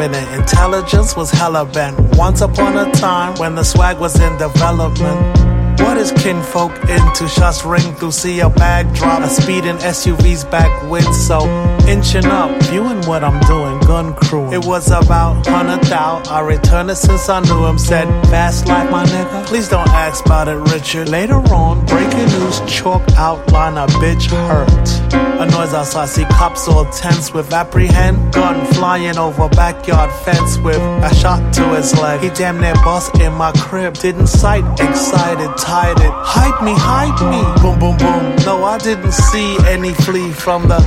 it. Intelligence was hella bent. Once upon a time when the swag was in development. What is kinfolk into? Shots ring through, see a bag drop. A speeding SUV's back wind, so inching up, viewing what I'm doing, gun crew. It was about hundred thou. I returned it since I knew him. Said, fast life, my nigga. Please don't ask about it, Richard. Later on, breaking news, chalk outline, a bitch hurt. A noise outside, see cops all tense with apprehend. Gun flying over backyard fence with a shot to his leg. He damn near bust in my crib. Didn't sight, excited, tied it. Hide me, hide me. Boom, boom, boom. No, I didn't see any flea from the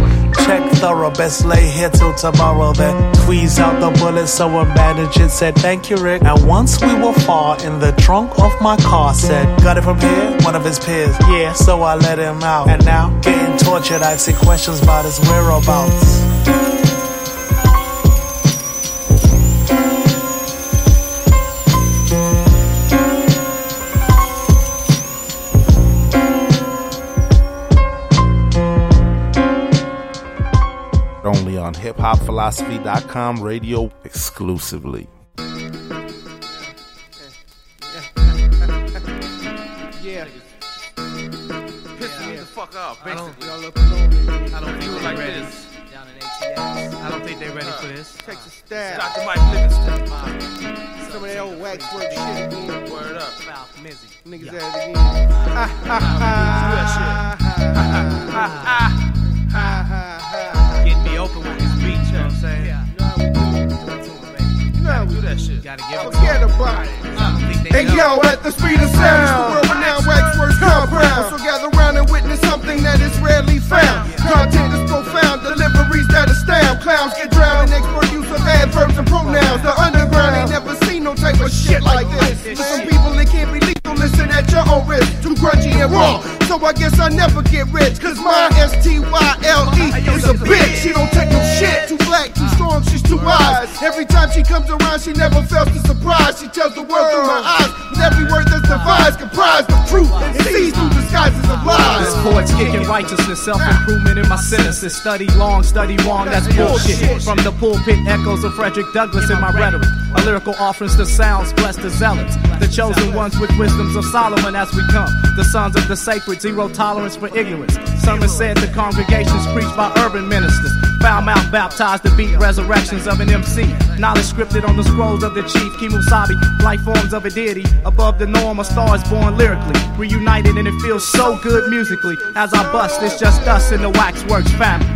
check thorough. Best lay here till tomorrow. Then tweeze out the bullet. Someone bandaged it. Said thank you, Rick. And once we were far in the trunk of my car, said got it from here. One of his peers. Yeah, so I let him out. And now getting tortured. I see questions about his whereabouts. hiphopphilosophy.com radio exclusively. Yeah. Pissing me the fuck off, I don't, basically. y'all up and on I don't think they like ready. this. I don't think they're ready for this. Texas stab. Dr. Mike Livingston. Some of that old waxwork shit again. Word up. Niggas at it again. Ha ha ha. Getting beat, you know what I'm saying? You know how we do that shit. Gotta give it Forget about it. Hey yo, at the speed of sound, the world renowned waxworks compound. So gather round and witness something that is rarely found. Content is profound, deliveries that astound. Clowns get drowned in expert use of adverbs and pronouns. The underground ain't never seen no type of shit like this. For some people it can't be lethal, listen at your own risk. Too grungy and raw, so I guess I never get rich. Cause my S-T-Y-L-E is uh-huh. a bitch. She don't take no shit. Too black, too strong, she's too wise. Every time she comes around, she never fails to surprise. She tells the world through my eyes. With every word that's devised, comprised of truth and sees through disguises of lies. This poet's kicking righteousness, self-improvement in my sentences. Study long, study wrong, that's bullshit. From the pulpit echoes of Frederick Douglass in my rhetoric. A lyrical offerings to sounds, blessed the zealots. The chosen ones with wisdoms of Solomon as we come. The sons of the sacred, zero tolerance for ignorance. Sermon said the congregations preached by urban ministers. Foul mouth baptized to beat resurrections of an MC. Knowledge scripted on the scrolls of the chief Kemosabe. Life forms of a deity above the norm of stars born lyrically. Reunited and it feels so good musically. As I bust, it's just us in the Waxworks family.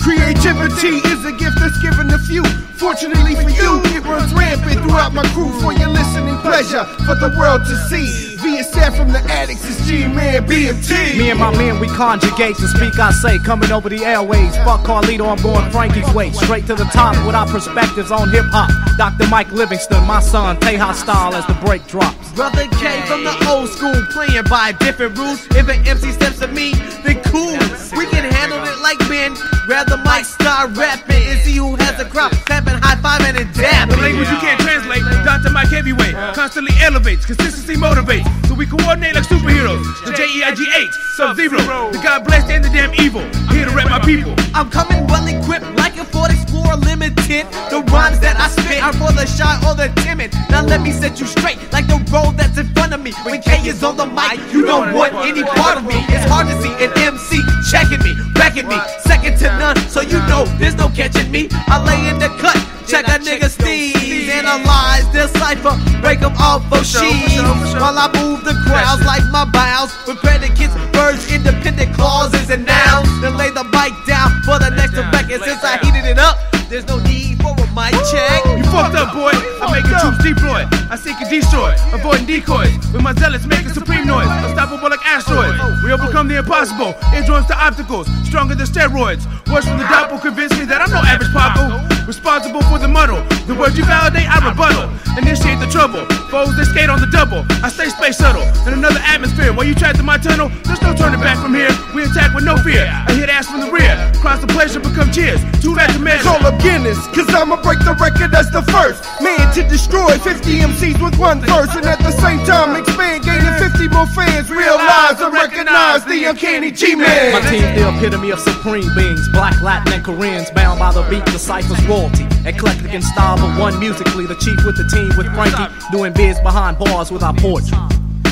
Creativity is a gift that's given to few. Fortunately for you, it runs rampant throughout my crew for your listening pleasure for the world to see. Said from the addicts, it's G-Man BMT. Me and my men, we conjugate to speak, I say, coming over the airways. Fuck Carlito, I'm going Frankie's way. Straight to the top with our perspectives on hip hop. Dr. Mike Livingston, my son, Tejas style as the break drops. Brother K from the old school, playing by different rules. If an MC steps to me, then cool. We can handle it like men. Grab the mic, start rapping, and see who has the crowd. Clapping, high five, and dabbing. The language you can't translate. Dr. Mike Heavyweight constantly elevates, consistency motivates. So we coordinate like superheroes. The J E I G H, Sub Zero. The God blessed and the damn evil. Here to rap my people. I'm coming well equipped like a Ford Explorer Limited. The rhymes that I spit are for the shy or the timid. Now let me set you straight like the road that's in front of me. When K is on the mic, you don't want any part of me. It's hard to see an MC checking me, wrecking me, second to none. So you know there's no catching me. I lay in the cut. Check a nigga steez, analyze this cipher, break them off for sheaves. While I move the crowds like my bowels with predicates, verbs, independent clauses, and nouns. Then lay the mic down for the next record. Since I heated it up, there's no need for a mic check. Fucked up, boy. I'm making troops deploy. I seek and destroy, avoiding decoys. With my zealots making supreme noise, unstoppable like asteroids. We overcome the impossible, eardrums to obstacles, stronger than steroids. Words from the doppel convince me that I'm no average Paco. Responsible for the muddle. The words you validate, I rebuttal. Initiate the trouble. Foes, they skate on the double. I stay space shuttle in another atmosphere. While you trapped in my tunnel, there's no turning back from here. We attack with no fear. I hit ass from the rear. Cross the pleasure, become cheers. Two bad to measure. Call up Guinness, cause I'ma break the record as the first man to destroy 50 MCs with one verse, and at the same time expand, gaining 50 more fans realize and recognize the uncanny G-Man. My team's the epitome of supreme beings, black, Latin, and Koreans, bound by the beat, the cipher's royalty. Eclectic in style, but one musically, the chief with the team with Frankie, doing biz behind bars with our poetry.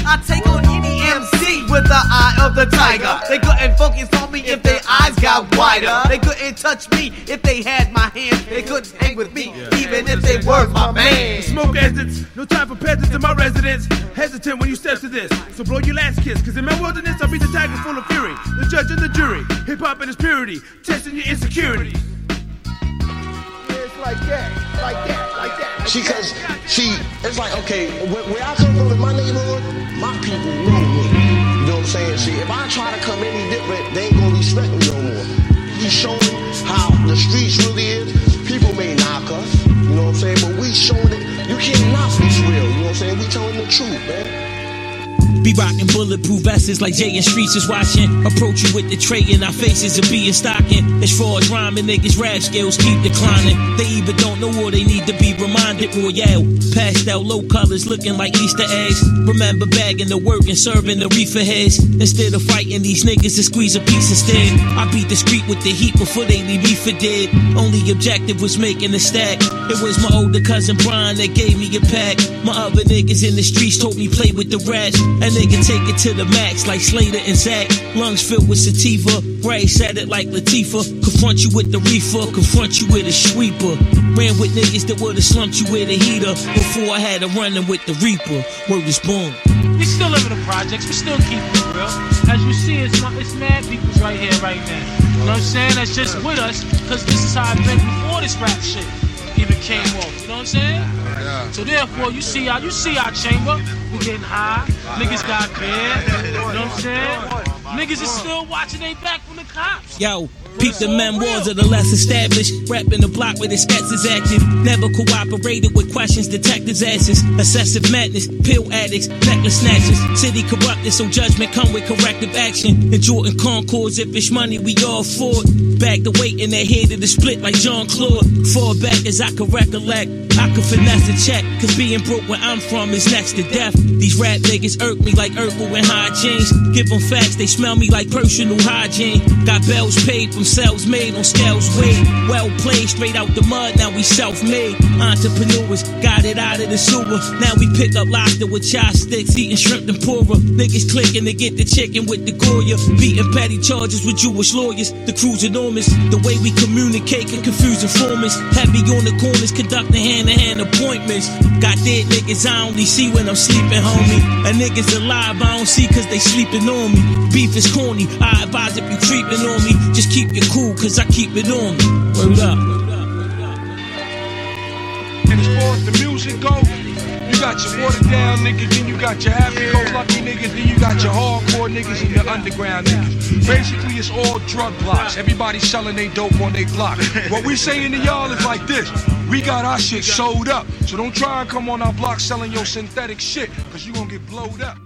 I take on any MC with the eye of the tiger. They couldn't focus on me if their eyes got wider. They couldn't touch me if they had my hand. They couldn't hang with me even if they were my man. Smoke exits, no time for peasants in my residence. Hesitant when you step to this, so blow your last kiss. Cause in my wilderness, I'll be the tiger full of fury. The judge and the jury, hip hop in its purity, testing your insecurity. It's like that, like that, like that. She, cause she, it's like, okay, where, where I come from in my neighborhood, my people know me. You I'm saying? See, if I try to come any different, they ain't gonna respect me no more. We showing how the streets really is. People may knock us, you know what I'm saying? But we showing it, you can't knock this real, you know what I'm saying? We telling the truth, man. Be rocking bulletproof vests like Jay and Streets is watching. Approach you with the tray in our faces and being stocking. As far as rhyming, niggas' rap skills keep declining. They even don't know or they need to be reminded. Royale, pastel low colors looking like Easter eggs. Remember bagging the work and serving the reefer heads. Instead of fighting these niggas to squeeze a piece instead. I beat the street with the heat before they leave me for dead. Only objective was making a stack. It was my older cousin Brian that gave me a pack. My other niggas in the streets told me play with the rats. A nigga take it to the max like Slater and Zach. Lungs filled with sativa. Ray said it like Latifah. Confront you with the reefer, confront you with a sweeper. Ran with niggas that would've slumped you with a heater. Before I had a running with the reaper. Word is born. We still live in the projects, we still keep it real. As you see, it's, it's mad people's right here, right now. You know what I'm saying? That's just with us, because this is how I've been before this rap shit even came off. You know what I'm saying? Yeah. So therefore, you see our, you see our chamber. We getting high. Niggas got bad. You know what I'm saying? Niggas is still watching they back from the cops. Yo, peep the memoirs of the less established. Rapping the block where the sketch is active. Never cooperated with questions, detectives' asses. Excessive madness, pill addicts, necklace snatchers. City corrupted, so judgment come with corrective action. And Jordan Concords, if it's money, we all for it. Back the weight in their head of the split like John Claude. Fall back as I can recollect. I can finesse a check, cause being broke where I'm from is next to death. These rap niggas irk me like Urkel and high jeans. Give them facts, they smell me like personal hygiene. Got bells paid from sales made on scales weighed. Well played, straight out the mud, now we self made. Entrepreneurs got it out of the sewer. Now we pick up lobster with chopsticks, eating shrimp and poorer. Niggas clicking to get the chicken with the Goya. Beating petty charges with Jewish lawyers. The crew's enormous. The way we communicate can confuse informants. Heavy on the corners, conducting hand to hand appointments. Got dead niggas I only see when I'm sleeping, homie. And niggas alive I don't see cause they sleeping on me. Beef is corny, I advise if you creeping on me. Just keep your cool cause I keep it on me. Word up. And as far as the music go, you got your watered down niggas, then you got your happy go lucky niggas, then you got your hardcore niggas and your underground niggas. Basically, it's all drug blocks. Everybody selling they dope on they block. What we saying to y'all is like this. We got our shit sold up. So don't try and come on our block selling your synthetic shit, cause you gonna get blowed up.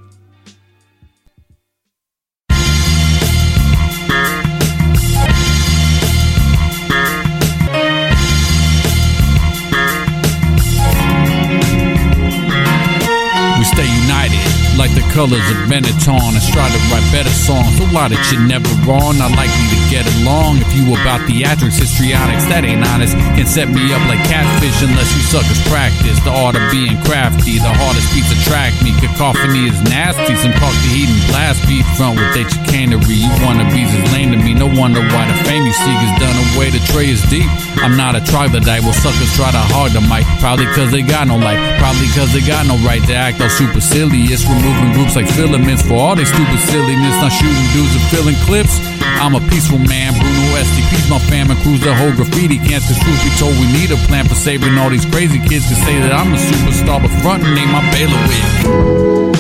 Like the colors of Benetton and try to write better songs. A lot of shit never wrong, not likely to get along. If you about theatrics, histrionics, that ain't honest. Can set me up like catfish unless you suckers practice. The art of being crafty, the hardest beats attract me. Cacophony is nasty, some cock the heat and blast beat front with their chicanery. You wannabes is lame to me, no wonder why the fame you seek is done away. The tray is deep. I'm not a troglodyte, well suckers try to hog the mic. Probably cause they got no life, probably cause they got no right to act all supercilious. Removing groups like filaments for all they stupid silliness. Not shooting dudes and filling clips. I'm a peaceful man, Bruno STP's my fam and crews the whole graffiti. Cause truth be told, we need a plan for saving all these crazy kids to say that I'm a superstar, but frontin' ain't my bailiwick.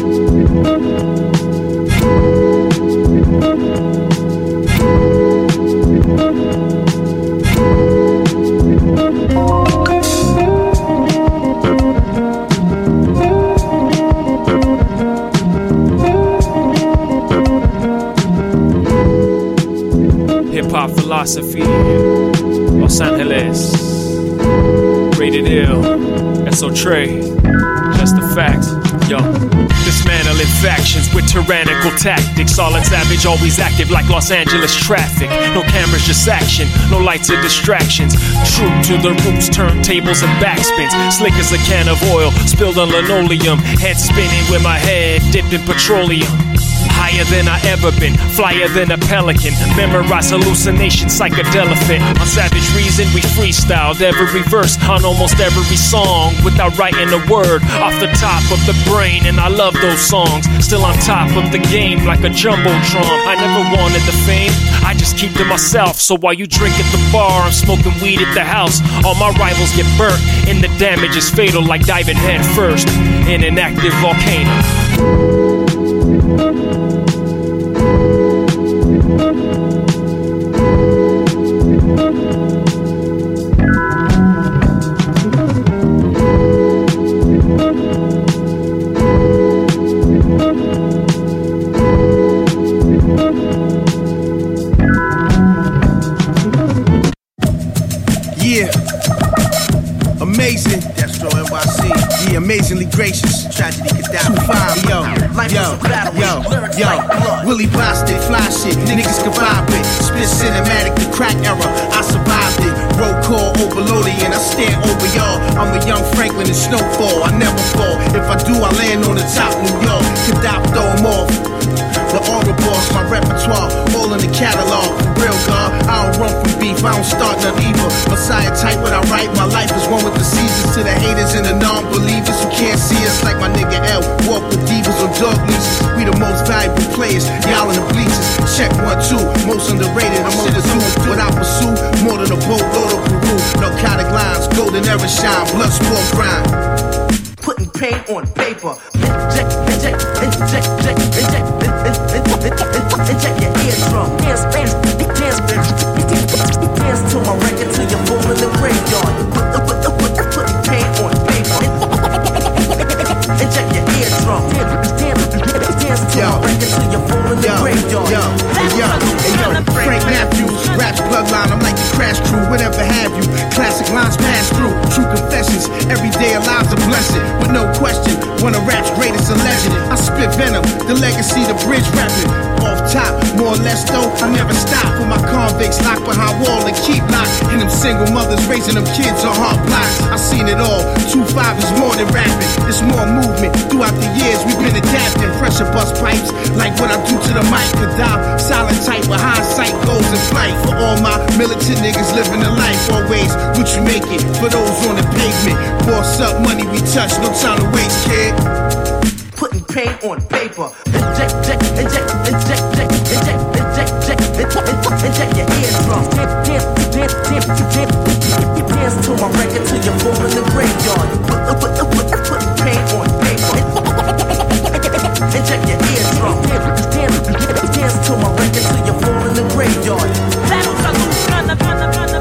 Philosophy, Los Angeles, rated ill, Eso Tre, Jess the Facts, yo. Dismantling factions with tyrannical tactics. All in savage, always active like Los Angeles traffic. No cameras, just action. No lights or distractions. True to the roots, turntables and backspins. Slick as a can of oil, spilled on linoleum. Head spinning with my head dipped in petroleum. Higher than I ever been, flyer than a pelican. Memorize hallucination, psychedelic fit. On Savage Reason, we freestyled every verse on almost every song without writing a word off the top of the brain. And I love those songs, still on top of the game like a jumbotron. I never wanted the fame, I just keep to myself. So while you drink at the bar, I'm smoking weed at the house. All my rivals get burnt, and the damage is fatal like diving head first in an active volcano. Crack era. I survived it. Roll call overloaded and I stand over y'all. I'm a young Franklin in snowfall. I never fall. If I do, I land on the top. New York. Khadafi throw 'em off. The aura boss, my repertoire, all in the catalog. Real, God, I don't run from beef, I don't start none either. Messiah type what I write, my life is one with the seasons. To the haters and the non-believers who can't see us like my nigga L. Walk with divas on dog leashes. We the most valuable players, y'all in the bleachers. Check one, two, most underrated. I'm on era shine, blood sport grind. Putting paint on paper. Wall and keep locked. And them single mothers raising them kids on hard blocks. I seen it all. Two five is more than rapping. It's more movement. Throughout the years, we've been adapting. Pressure bust pipes, like what I do to the mic. Could die silent type, but hindsight goes in flight. For all my militant niggas living the life. Always what you make it. For those on the pavement, boss up, money we touch, no time to waste, kid. Putting paint on paper. Inject, inject, inject, inject, inject, inject, check, check, and check, and check your eardrums. Dip, dip, dip, dip. Dance to my record till you fall in the graveyard. Put, put, put, put, put pain on paper. And your eardrums. Dip, dip, dance to my record till you fall in the graveyard. Battle, salute, gunna, gunna, gunna.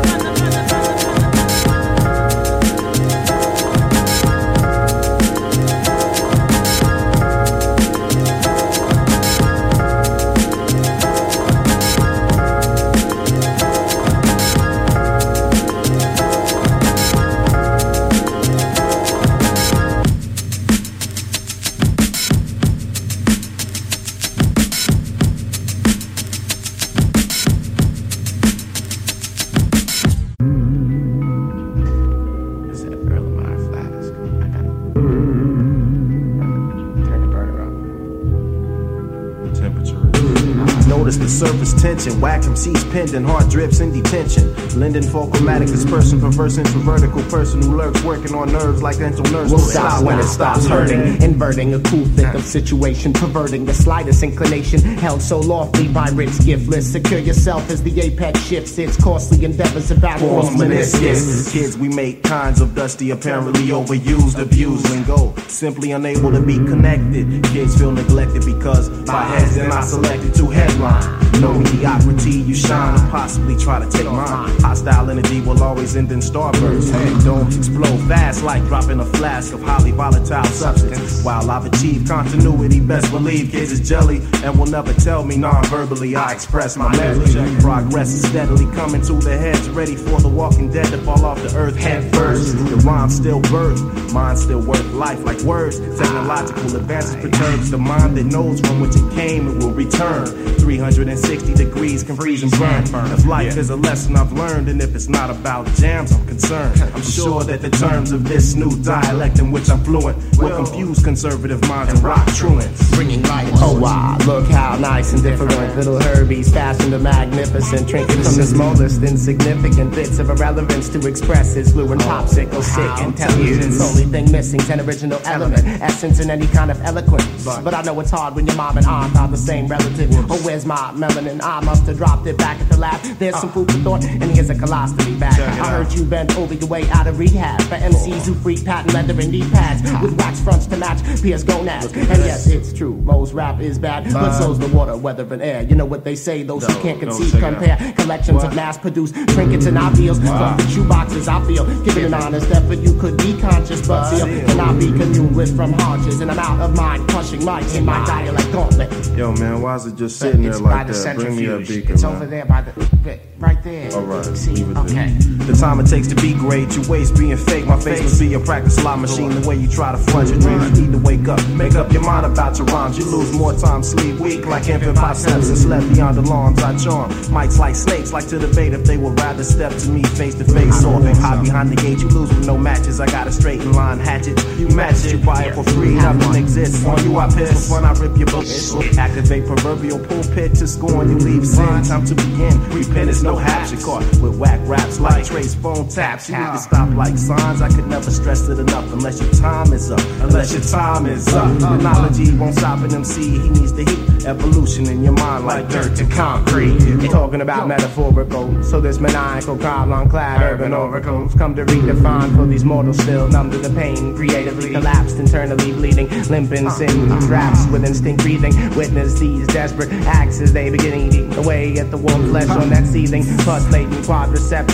Tension, whack MCs pinned and hard drips in detention. Linden folk chromatic dispersion, perverse introvertical person who lurks working on nerves like dental nerves. Will stop when it stops hurting. Inverting a cool thick of situation, perverting the slightest inclination. Held so lofty by rich giftless. Secure yourself as the apex shifts. Its costly endeavors about false meniscus. Kids, we make kinds of dusty, apparently overused, abused lingo. Simply unable to be connected. Kids feel neglected because my heads they're not selected to headline. No mediocrity, you shine and possibly try to take mine. Hostile energy will always end in starbursts. And domes explode fast like dropping a flask of highly volatile substance. While I've achieved continuity, best believe kids is jelly and will never tell me non-verbally. I express my message. Progress is steadily coming to the heads, ready for the walking dead to fall off the earth head first. The rhyme still birth, mind still worth life like words. Technological advances perturbs the mind that knows from which it came, it will return. 360 degrees can freeze and burn. If life is a lesson I've learned, and if it's not about jams, I'm concerned. I'm sure that the terms of this new dialect in which I'm fluent will confuse conservative minds and rock truants. Bringing light. Oh wow, look how nice and different. Little Herbies fashioned a magnificent trinket from the smallest insignificant bits of irrelevance to express his fluent popsicle sick intelligence. Only thing missing, an original element, essence in any kind of eloquence. But I know it's hard when your mom and aunt are the same relative. Oh, where's my melanin? I must have dropped it back at the lab. There's some food for thought, and here's a colostomy bag. I heard you bent over your way out of rehab for MCs who freak patent leather and knee pads with wax fronts to match Pierce gonads. And yes, it's true, most rap is bad, but so's the water, weather, and air. You know what they say, those who can't conceive compare collections of mass-produced trinkets and ideals from the shoeboxes. I feel giving an honest effort, you could be conscious, but still cannot be communed with from haunches. And I'm out of mind, crushing mics in my dialect gauntlet. Yo, man, why is it just sitting there It's by like the that? Bring me a beaker, It's man. over there by the right there. All right, See, leave it okay. there. The time it takes to be great, you waste being fake. My face must be a practice slot machine. The way you try to front your dreams, you need to wake up. Make up your mind about your rhymes. You lose more time, sleep weak like infant biceps and slept beyond alarms. I charm. Mics like snakes, like to debate if they would rather step to me face to face or they hide behind the gate. You lose with no matches. I got a straight in line hatchet. You match it, you buy it for free. Nothing exists. On you, I piss. For fun, I rip your books. Activate proverbial pulpit to scorn. You leave sin. Time to begin. Repent is no haps. You're caught with whack raps like Trace phone taps. You need to stop like signs. I could never stress it enough unless your time is up. Unless your time is up. The knowledge won't stop an MC. He needs the heat. Evolution in your mind like dirt to concrete. You're talking about metaphorical, so this maniacal column clad urban oracles come to redefine for these mortals still numb to the pain, creatively collapsed, internally bleeding, limping sin raps with instinct breathing. Witness these desperate acts as they begin eating away at the warm flesh on that seething, plus latent quadricep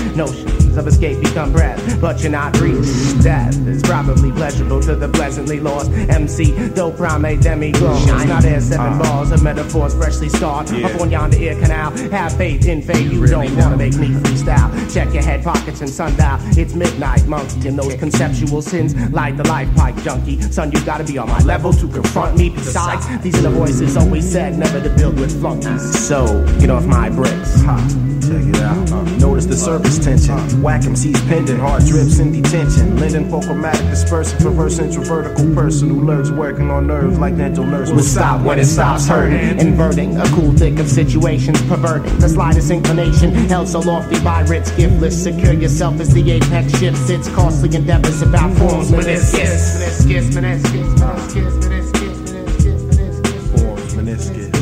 of escape become breath, but you're not breathing. Death is probably pleasurable to the pleasantly lost MC, though primate demi-gloss. Now there's seven balls of metaphors freshly scarred up on yonder ear canal. Have faith in fate, you don't wanna make me freestyle. Check your head pockets and sundial. It's midnight, monkey, and those conceptual sins light the life pipe junkie. Son, you gotta be on my level to confront me. Besides, these are the voices always said never to build with flunkies. So get off my bricks. Check it out. Uh, notice the surface tension. Whack MC's pending, hard drips in detention. Linden for chromatic dispersing, perverse introvertical person who lurks working on nerves like dental nurse. will stop when it stops hurting. Inverting a cool thick of situations, perverting the slightest inclination. Held so lofty by rich, giftless. Secure yourself as the apex shifts. Its costly endeavors about forms, meniscus. Meniscus, meniscus, meniscus, meniscus, Forms, meniscus.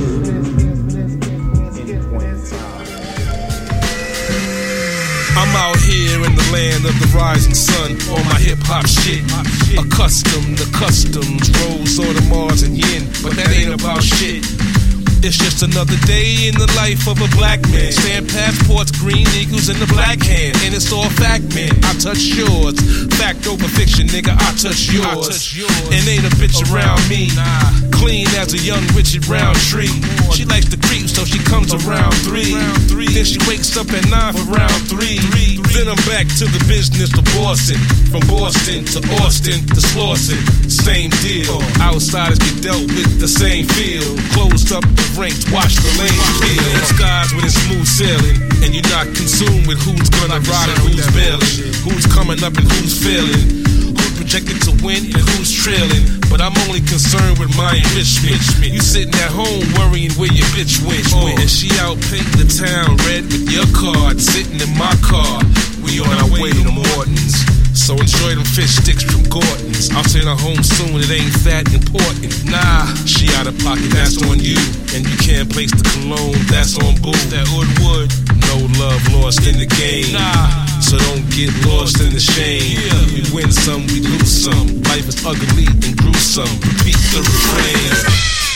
Out here in the land of the rising sun on my hip hop shit. Accustomed to customs, Rose, or the Mars and Yin, but that ain't about shit. It's just another day in the life of a black man. Stamp passports, green eagles in the black hand. And it's all fact, man. I touch yours. Fact over fiction, nigga. I touch yours. And ain't a bitch around me. Clean as a young Richard Roundtree. She likes to creep, so she comes around three. Then she wakes up at nine for round three. Then I'm back to the business of Boston. From Boston to Austin to Slauson. Same deal. Outsiders get dealt with the same feel. Closed up the ranks, watch the lane feel. Skies with a smooth sailing. And you're not consumed with who's gonna ride and who's bailing. Who's coming up and who's failing. Projected to win and who's trailing. But I'm only concerned with my enrichment. You sitting at home worrying where your bitch went. Oh. And she out painting the town red with your card. Sitting in my car. We on our way to Morton's. So enjoy them fish sticks from Gordon's. I'll send her home soon, it ain't that important. Nah, she out of pocket, that's on you. And you can't place the cologne, that's on boo. That wood wood. No love lost in the game. Nah, so don't get lost in the shame. Yeah. We win some, we lose some. Life is ugly and gruesome. Repeat the refrain.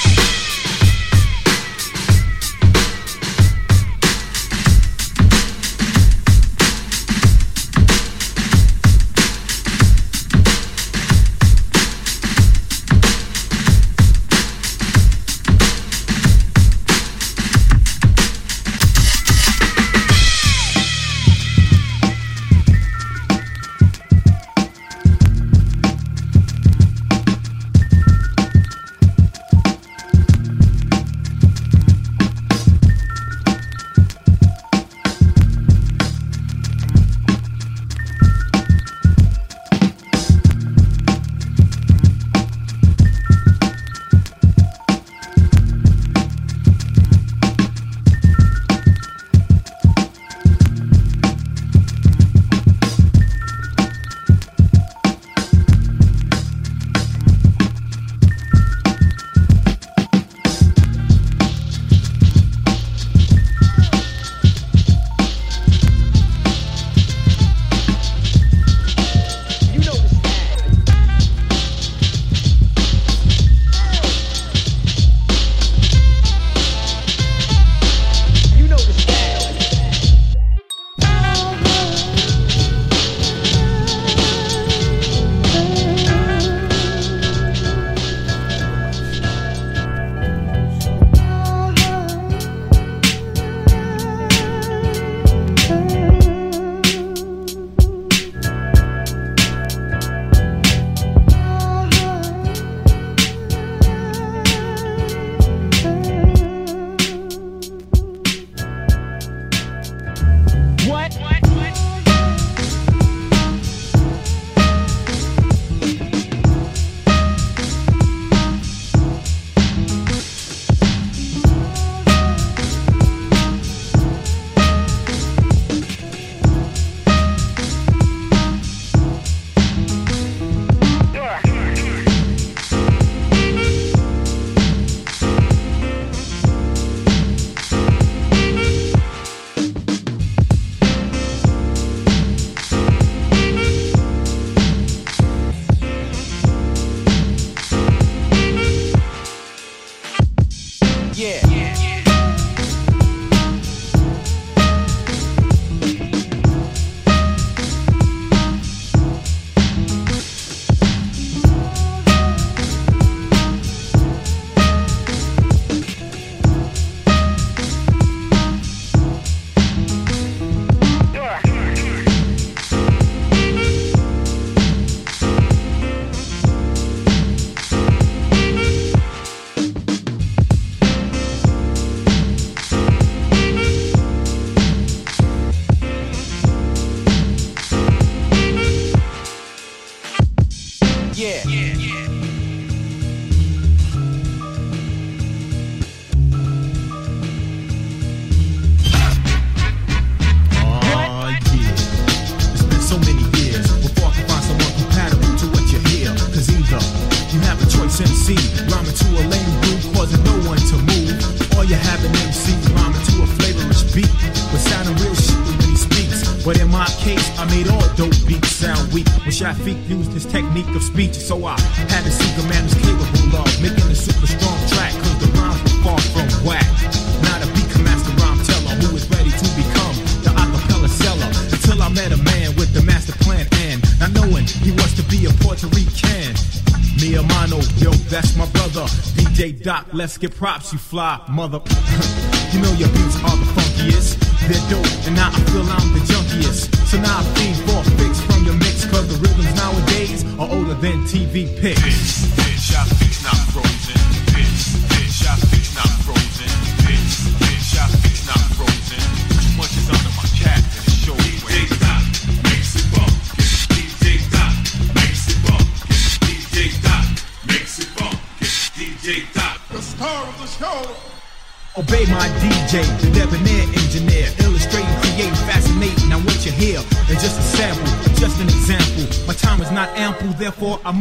Let's get props, you fly mother.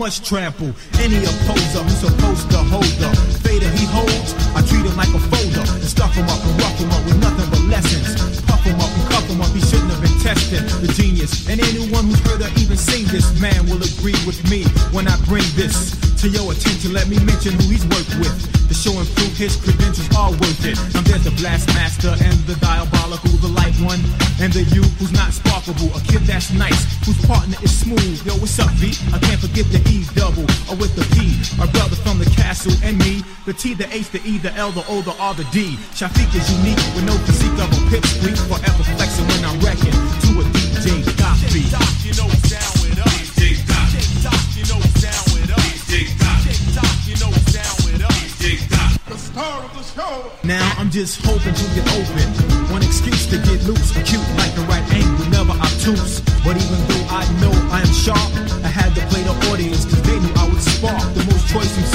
Must trample. Any T, the H, the E, the L, the O, the R, the D. Shafiq is unique with no physique of a pipsqueak. Forever flexing when I'm wrecking to a DJ Doc beat. You know it's down with us. DJ Doc. You know it's down with us. DJ Doc. You know it's down with us. DJ Doc. The star of the show. Now I'm just hoping to get open. One excuse to get loose, acute like the right angle, never obtuse. But even though I know I am sharp, I had to play the audience cause they knew I would spark the most choice MCs with ease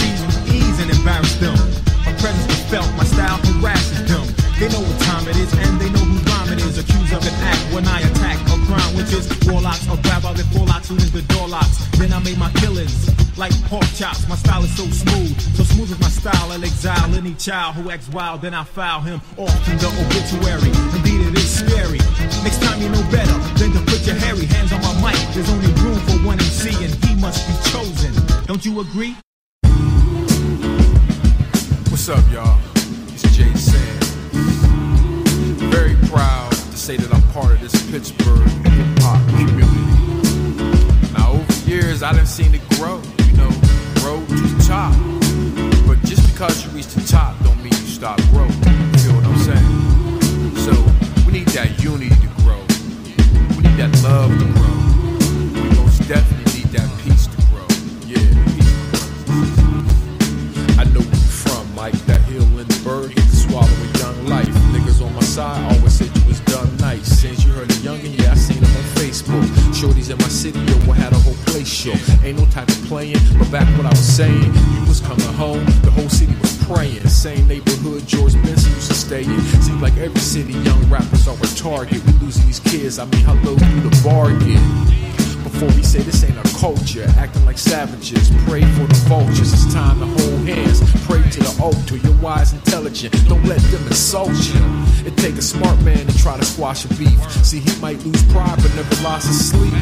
them. My presence is felt, my style harasses them. They know what time it is and they know whose rhyme it is. Accused of an act when I attack a crime, which is warlocks or grab out their forelocks, who is the door locks. Then I made my killings like pork chops. My style is so smooth, so smooth is my style. I'll exile any child who acts wild, then I file him off in the obituary. Indeed, it is scary. Next time you know better than to put your hairy hands on my mic. There's only room for one MC, and he must be chosen. Don't you agree? What's up, y'all? It's J Sands. Very proud to say that I'm part of this Pittsburgh hip hop community. Now, over the years, I done seen it grow, you know, grow to the top. But just because you reach the top, don't mean you stop growing. You feel what I'm saying? So, we need that unity to grow. We need that love to grow. We most definitely side always said you was done nice. Since you heard the youngin', yeah, I seen him on Facebook. Shorties in my city, yo, we had a whole place show. Ain't no type of playing, but back what I was saying, you was coming home, the whole city was praying. Same neighborhood George Benson used to stay in. Seems like every city young rappers are a target. We losing these kids, I mean, how low do the bar get? Before we say this ain't our culture, acting like savages. Pray for the vultures, it's time to hold hands. Pray to the altar, you're wise, intelligent. Don't let them insult you. It take a smart man to try to squash a beef. See, he might lose pride, but never lost his sleep.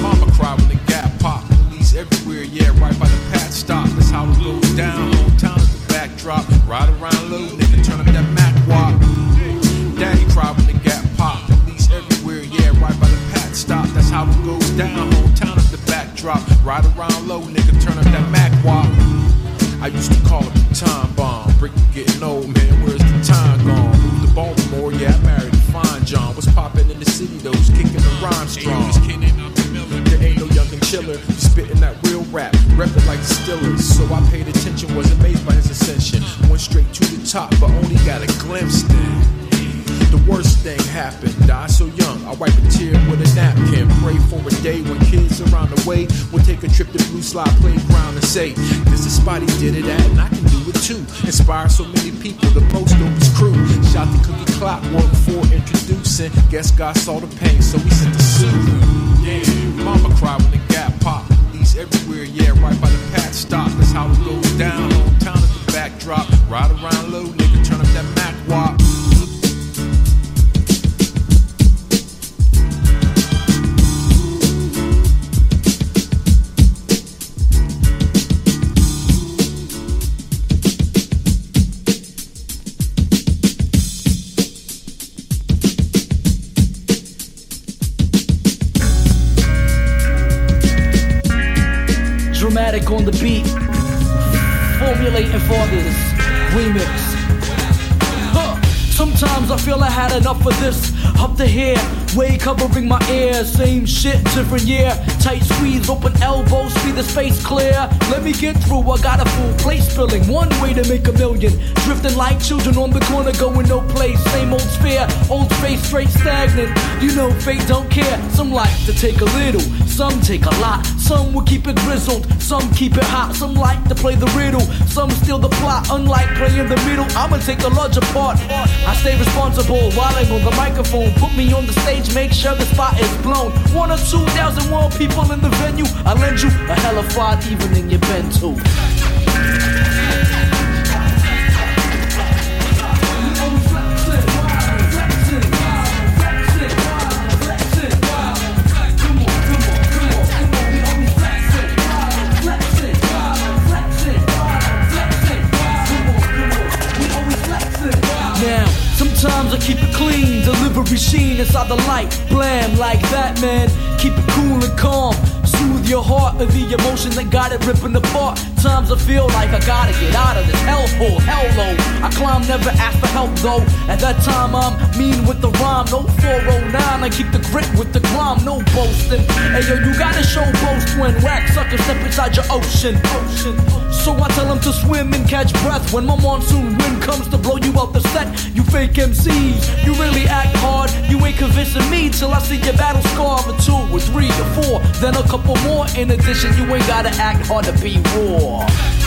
Mama cry when the gap pop. Police everywhere, yeah, right by the pat stop. That's how it goes down. Hometown is the backdrop. Ride around low, nigga, turn up that Mac walk. Daddy cry when the gap pop. Police everywhere, yeah, right by the pat stop. That's how it goes down. Hometown is the backdrop. Ride around low, nigga, turn up that Mac walk. I used to call it the time bomb. Brick getting old, man. Where's the time gone? Moved to Baltimore, yeah, I married a fine John. What's popping in the city, those kicking the rhyme strong. There ain't no young and chiller, just spitting that real rap, repping like the Stillers. So I paid attention, was amazed by his ascension. Went straight to the top, but only got a glimpse worst thing happened, died so young, I wipe a tear with a napkin. Pray for a day when kids around the way will take a trip to Blue Slide Playground and say, This is spot he did it at, and I can do it too. Inspire so many people the boast of his crew. Shot the cookie clockwork for introducing. Guess God saw the pain, so he sent the suit. Yeah, mama cried when the gap popped. Police everywhere, yeah, right by the pat stop. That's how it goes down. Hometown at the backdrop. Ride around low, nigga, had enough of this. Up to here, way covering my ears. Same shit, different year. Tight squeeze, open elbows, see the space clear. Let me get through, I got a full plate spilling. One way to make a million. Drifting like children on the corner, going no place. Same old sphere, old space, straight stagnant. You know, fate don't care. Some like to take a little, some take a lot. Some will keep it grizzled, some keep it hot. Some like to play the riddle, some steal the plot. Unlike playing the middle, I'ma take the larger part. I stay responsible while I'm on the microphone. Put me on the stage, make sure the spot is blown. One or two thousand more people in the venue. I lend you a hell hella fight evening you've been to. Clean, delivery sheen inside the light, blam like that, man. Keep it cool and calm, soothe your heart of the emotion that got it ripping apart. Times I feel like I gotta get out of this hellhole, hell. I climb, never ask for help though. At that time I'm mean with the rhyme, no 409. I keep the grit with the climb, no boasting. Hey yo, you gotta show boast when whack suckers step inside your ocean. ocean. So I tell them to swim and catch breath when my monsoon wind comes to blow you out the set. You fake MCs, you really act hard. You ain't convincing me till I see your battle scar of a two or three or four, then a couple more. In addition, you ain't gotta act hard to be raw.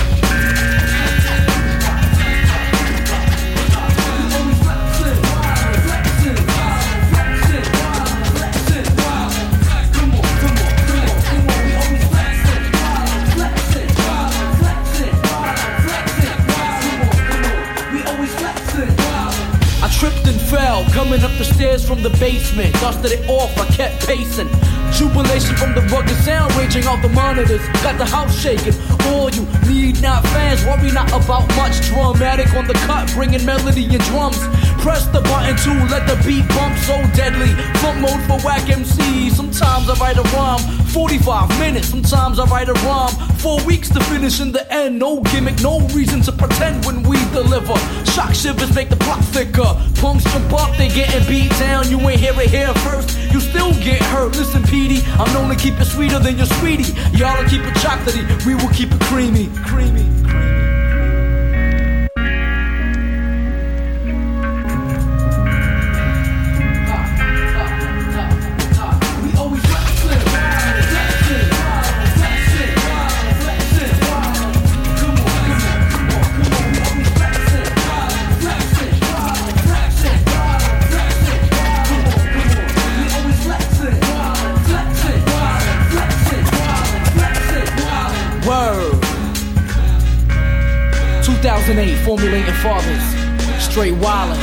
Coming up the stairs from the basement. Dusted it off, I kept pacing. Jubilation from the rugged sound raging off the monitors. Got the house shaking. You need not fans, worry not about much. Dramatic on the cut, bringing melody and drums. Press the button to let the beat bump so deadly. Funk mode for whack MC. Sometimes I write a rhyme, 45 minutes. Sometimes I write a rhyme, four weeks to finish in the end. No gimmick, no reason to pretend when we deliver. Shock shivers make the plot thicker. Punks jump up, they getting beat down. You ain't hear it here first. You still get hurt. Listen, Petey, I'm known to keep it sweeter than your sweetie. Y'all keep it chocolatey, we will keep it creamy. Creamy. Formulating fathers. Straight wildin'.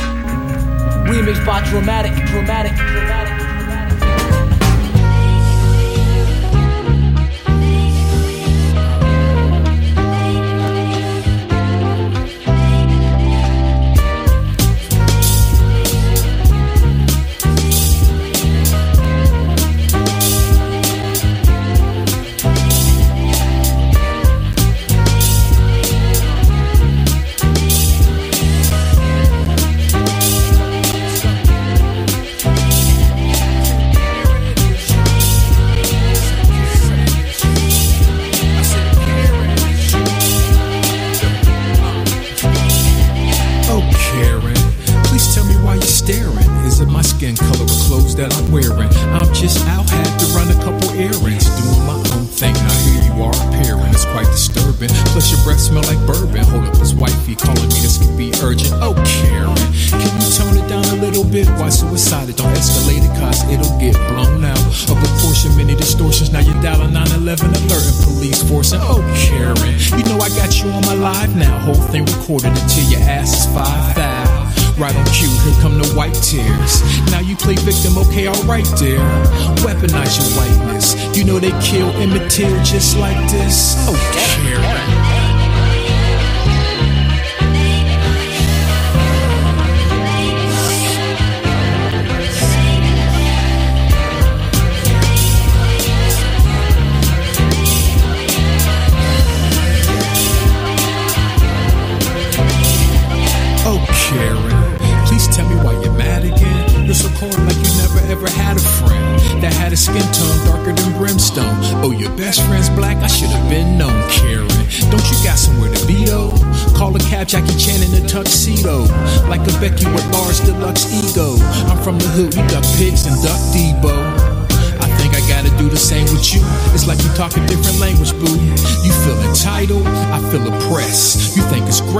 Remix by Dramatic, Dramatic, Dramatic.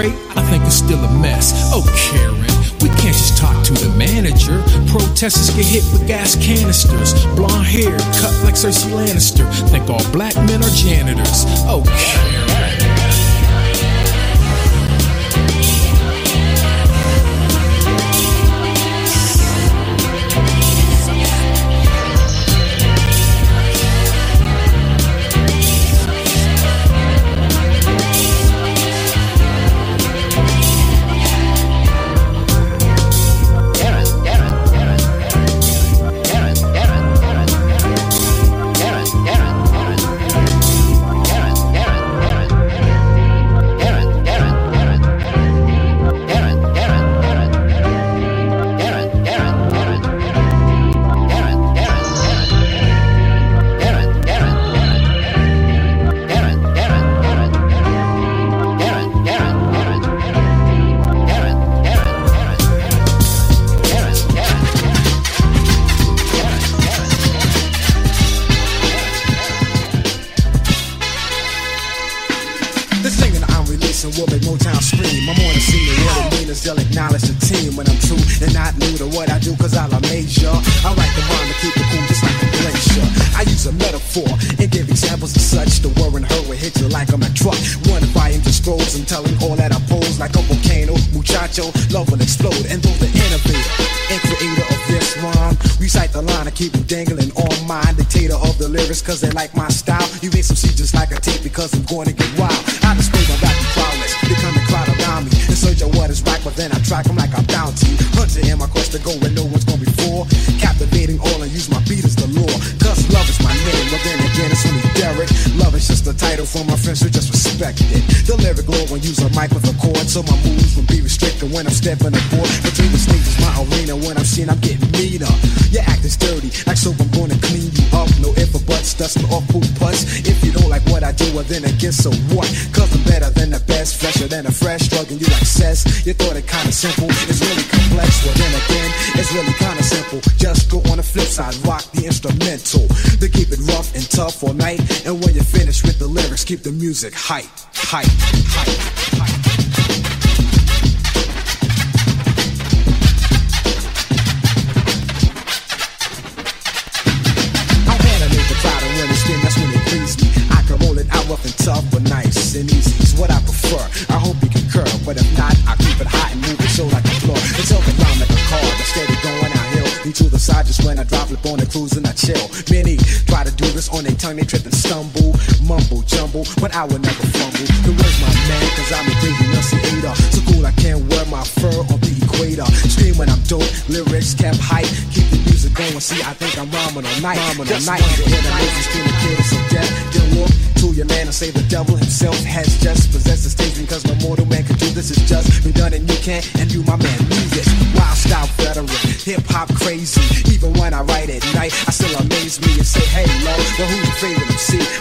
Great, I think it's still a mess. Oh, Karen, we can't just talk to the manager. Protesters get hit with gas canisters. Blonde hair, cut like Cersei Lannister. Think all black men are janitors. Oh, Karen. Cause they like my style. You may some see just like a tape because I'm going to get wild. I display my rap prowess. They come and crowd around me in search of what is right, but then I track them like a bounty. Hunter in my quest to go where no one's gone before. Captivating all and use my beat as the lure. Cause love is my name, but then again it's only Derek. Love is just a title for my friends who just respect it. The lyric lore when use a mic with a chord, so my moves will be restricted when I'm stepping then again, so what? Cause I'm better than the best, fresher than a fresh drug, and you like cess. You thought it kinda simple, it's really complex. Well then again, it's really kinda simple. Just go on the flip side, rock the instrumental. They keep it rough and tough all night, and when you're finished with the lyrics, keep the music hype, hype, hype, hype. Tongue, they trip and stumble, mumble, jumble, but I will never fumble. The word's my man, cause I'm a great enunciator. So cool I can't wear my fur on the equator. Scream when I'm dope, lyrics kept hype. Keep the music going, see I think I'm rhyming all night. Rhyming all night. To hear the ladies scream the kids of death. Then walk to your man and say the devil himself has just possessed the stage because no mortal man can do this. It's just been done and you can't, and you my man music. Wild style veteran, hip hop crazy. Even when I write at night, I still amaze me and say, hey,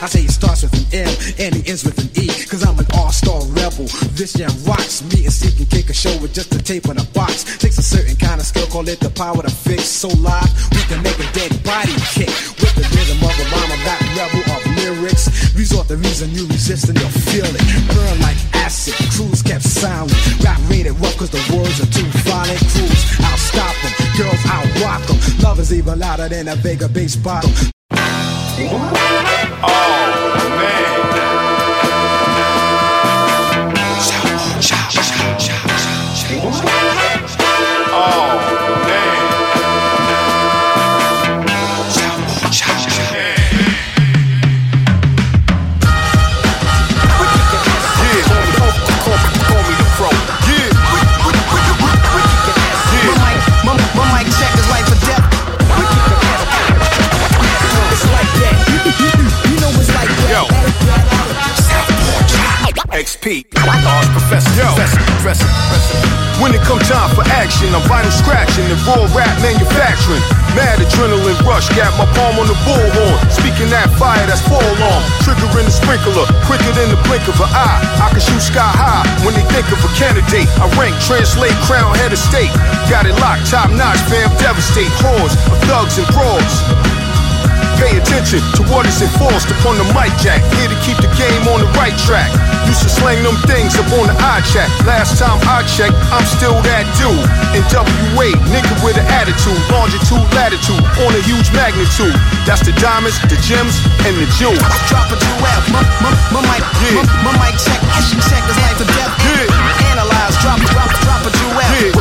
I say it starts with an M and it ends with an E, cause I'm an all-star rebel. This jam rocks me and C can kick a show with just a tape on a box. Takes a certain kind of skill, call it the power to fix. So live, we can make a dead body kick with the rhythm of a rhyme, a rap rebel of lyrics. Resort the reason you resist and you'll feel it. Burn like acid, crews kept silent. Rap rated rough cause the words are too violent. Crews, I'll stop them. Girls, I'll rock them. Love is even louder than a Vega bass bottle. Professor, Yo. Professor, Professor, Professor. When it come time for action, I'm vinyl scratching and raw rap manufacturing. Mad adrenaline rush, got my palm on the bullhorn. Speaking that fire, that's full on. Triggering the sprinkler, quicker than the blink of an eye. I can shoot sky high when they think of a candidate. I rank, translate, crown, head of state. Got it locked, top notch, fam, devastate. Hordes of thugs and brawls. Pay attention to what is enforced upon the mic jack. Here to keep the game on the right track. Used to slang them things up on the eye chat. Last time I checked, I'm still that dude. In WA, nigga with an attitude. Longitude, latitude, on a huge magnitude. That's the diamonds, the gems, and the jewels. Drop a duet. My, my, my mic, my, my mic check, check is life or death. Analyze, drop, drop, drop a duet.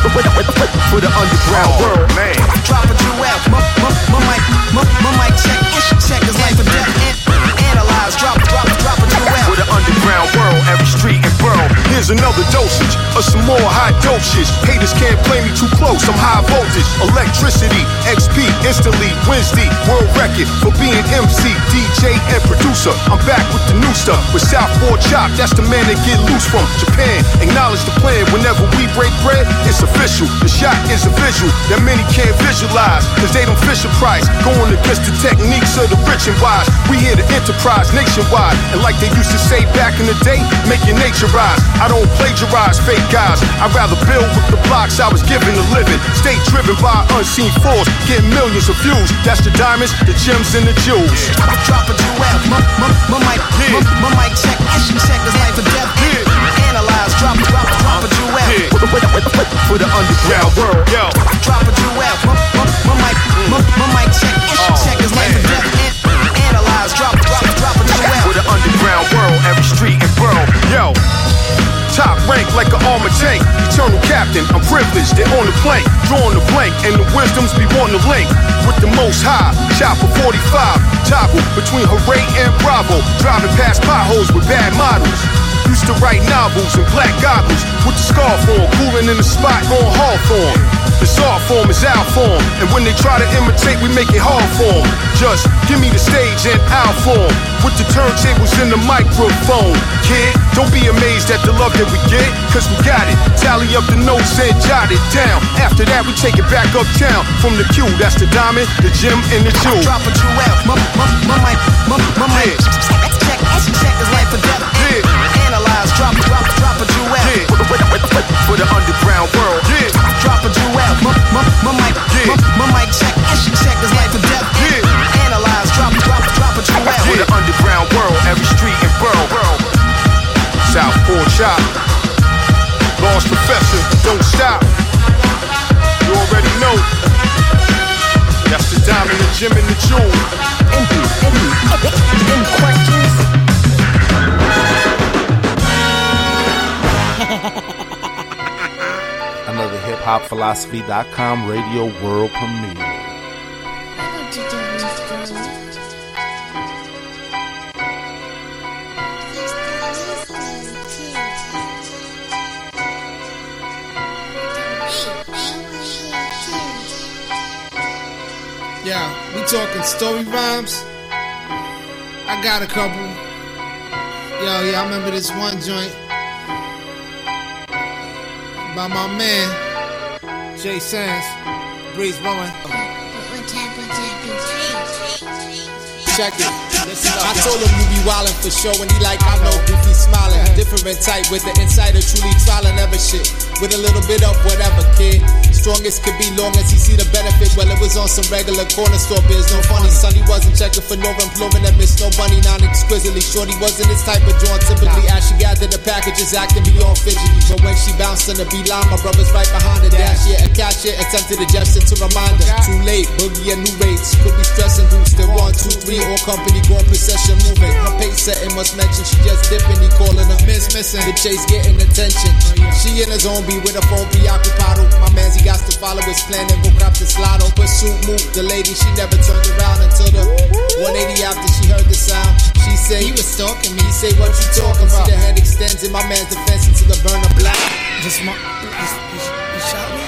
For the underground oh, world, man. Drop a duet. My, my, my mic, my, my mic check, check is life or death. An- Analyze, drop, drop, drop a duet. For the underground world, every street and borough. Here's another dosage of some more high doses. Haters can't play me too close, I'm high voltage. Electricity, XP, instantly Wednesday. World record for being MC, DJ, and producer. I'm back with the new stuff. With Southpaw Chop, that's the man that get loose from Japan. Acknowledge the plan whenever we break bread, it's official. The shot is a visual that many can't visualize, cause they don't fish a price. Going against the techniques of the rich and wise. We here to enterprise nationwide. And like they used to say back in the day, make your nature rise. I don't plagiarize fake guys. I'd rather build with the blocks I was given to living. Stay driven by unseen force, get millions of views. That's the diamonds, the gems, and the jewels. Drop a duet. My, my, my mic, my, my mic check, check is life or death. Analyze, drop, drop, drop a duet. For the underground world, yo. Drop a duet. My, my, my mic, my, my mic check, oh, check is life or death. Analyze, drop, drop, underground world, every street and borough, yo. Top rank like an armor tank. Eternal captain, I'm privileged, they're on the plank. Drawing the blank, and the wisdoms be wanting to link. With the most high, chopper 45. Toggle between Hooray and Bravo. Driving past potholes with bad models. Used to write novels in black goggles with the scarf on, cooling in the spot, going hard for 'em. The art form is our form, and when they try to imitate, we make it hard for 'em. Just give me the stage and I'll form with the turntables and the microphone. Kid, don't be amazed at the love that we get, cause we got it. Tally up the notes and jot it down. After that, we take it back uptown from the Q. That's the diamond, the gem, and the jewel. Drop a duet. My, my, my mic, my, my mic. Check, check is life or death. Analyze, drop, drop, drop a duet. For the underground world, yeah. Drop a duet. My, my, my mic, my, my mic. Check, check is life or death. Analyze, drop, drop, drop a duet. For the underground world, every street and borough. Southpaw Chop. Lost Professor, don't stop. You already know. That's the diamond, the gem, and the jewel. Any, any, any questions? hiphopphilosophy.com radio world premiere. Yeah, we talking story rhymes. I got a couple. Yo, yeah, I remember this one joint by my man J Sands, Breezly Brewin. Check it. I told him you be wildin' for sure, and he like, I know, goofy smiling. Different different type with the insider, truly trial and ever shit. With a little bit of whatever, kid. Strongest could be long as he see the benefit. Well, it was on some regular corner store biz. No funny, son, he wasn't checking for no employment that missed no bunny, non exquisitely. Shorty wasn't this type of joint typically. As she gathered the packages, acting beyond fidgety. But when she bounced on the beeline, my brother's right behind her. Dash, yeah, a cashier attempted a gesture to remind her. Too late, boogie and new rates. Could be stressing, boosted. One, two, three, all company going procession moving. Her pace setting must mention she just dipping. He calling her miss, missing. The chase getting attention. She in a zombie with a phone preoccupied. Oh, my man's he got to follow his plan and go crop the slide. Pursuit move. The lady she never turned around until the 180 after she heard the sound. She say he was stalking me. He say what you talking about? See the hand extends in my man's defense into the burner black. Just my, just, just, just shot me.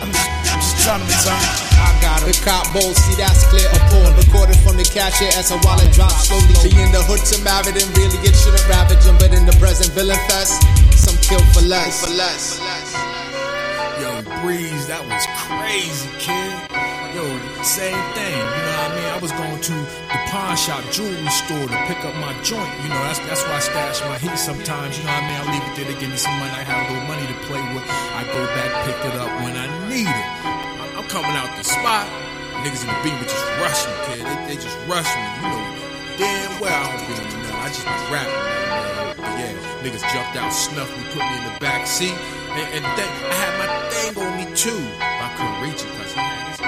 I'm just, I'm just trying to be time. I got The cop bold, see that's clear upon. Recorded from the cashier as her wallet drops slowly. Be in the hood to married and really it shouldn't ravage him. But in the present villain fest, some kill for less. For less. Breeze, that was crazy, kid. Yo, same thing. You know what I mean? I was going to the pawn shop, jewelry store to pick up my joint. You know, that's that's why I stash my heat sometimes. You know what I mean? I leave it there to give me some money. I have a little money to play with. I go back, pick it up when I need it. I'm- coming out the spot. Niggas in the beam would just rush me, kid. They, they just rush me. You know, damn well I don't get. I just be rapping. But yeah, niggas jumped out, snuffed me, put me in the back seat. And, and then I had my thing on me too. I couldn't reach it because he had his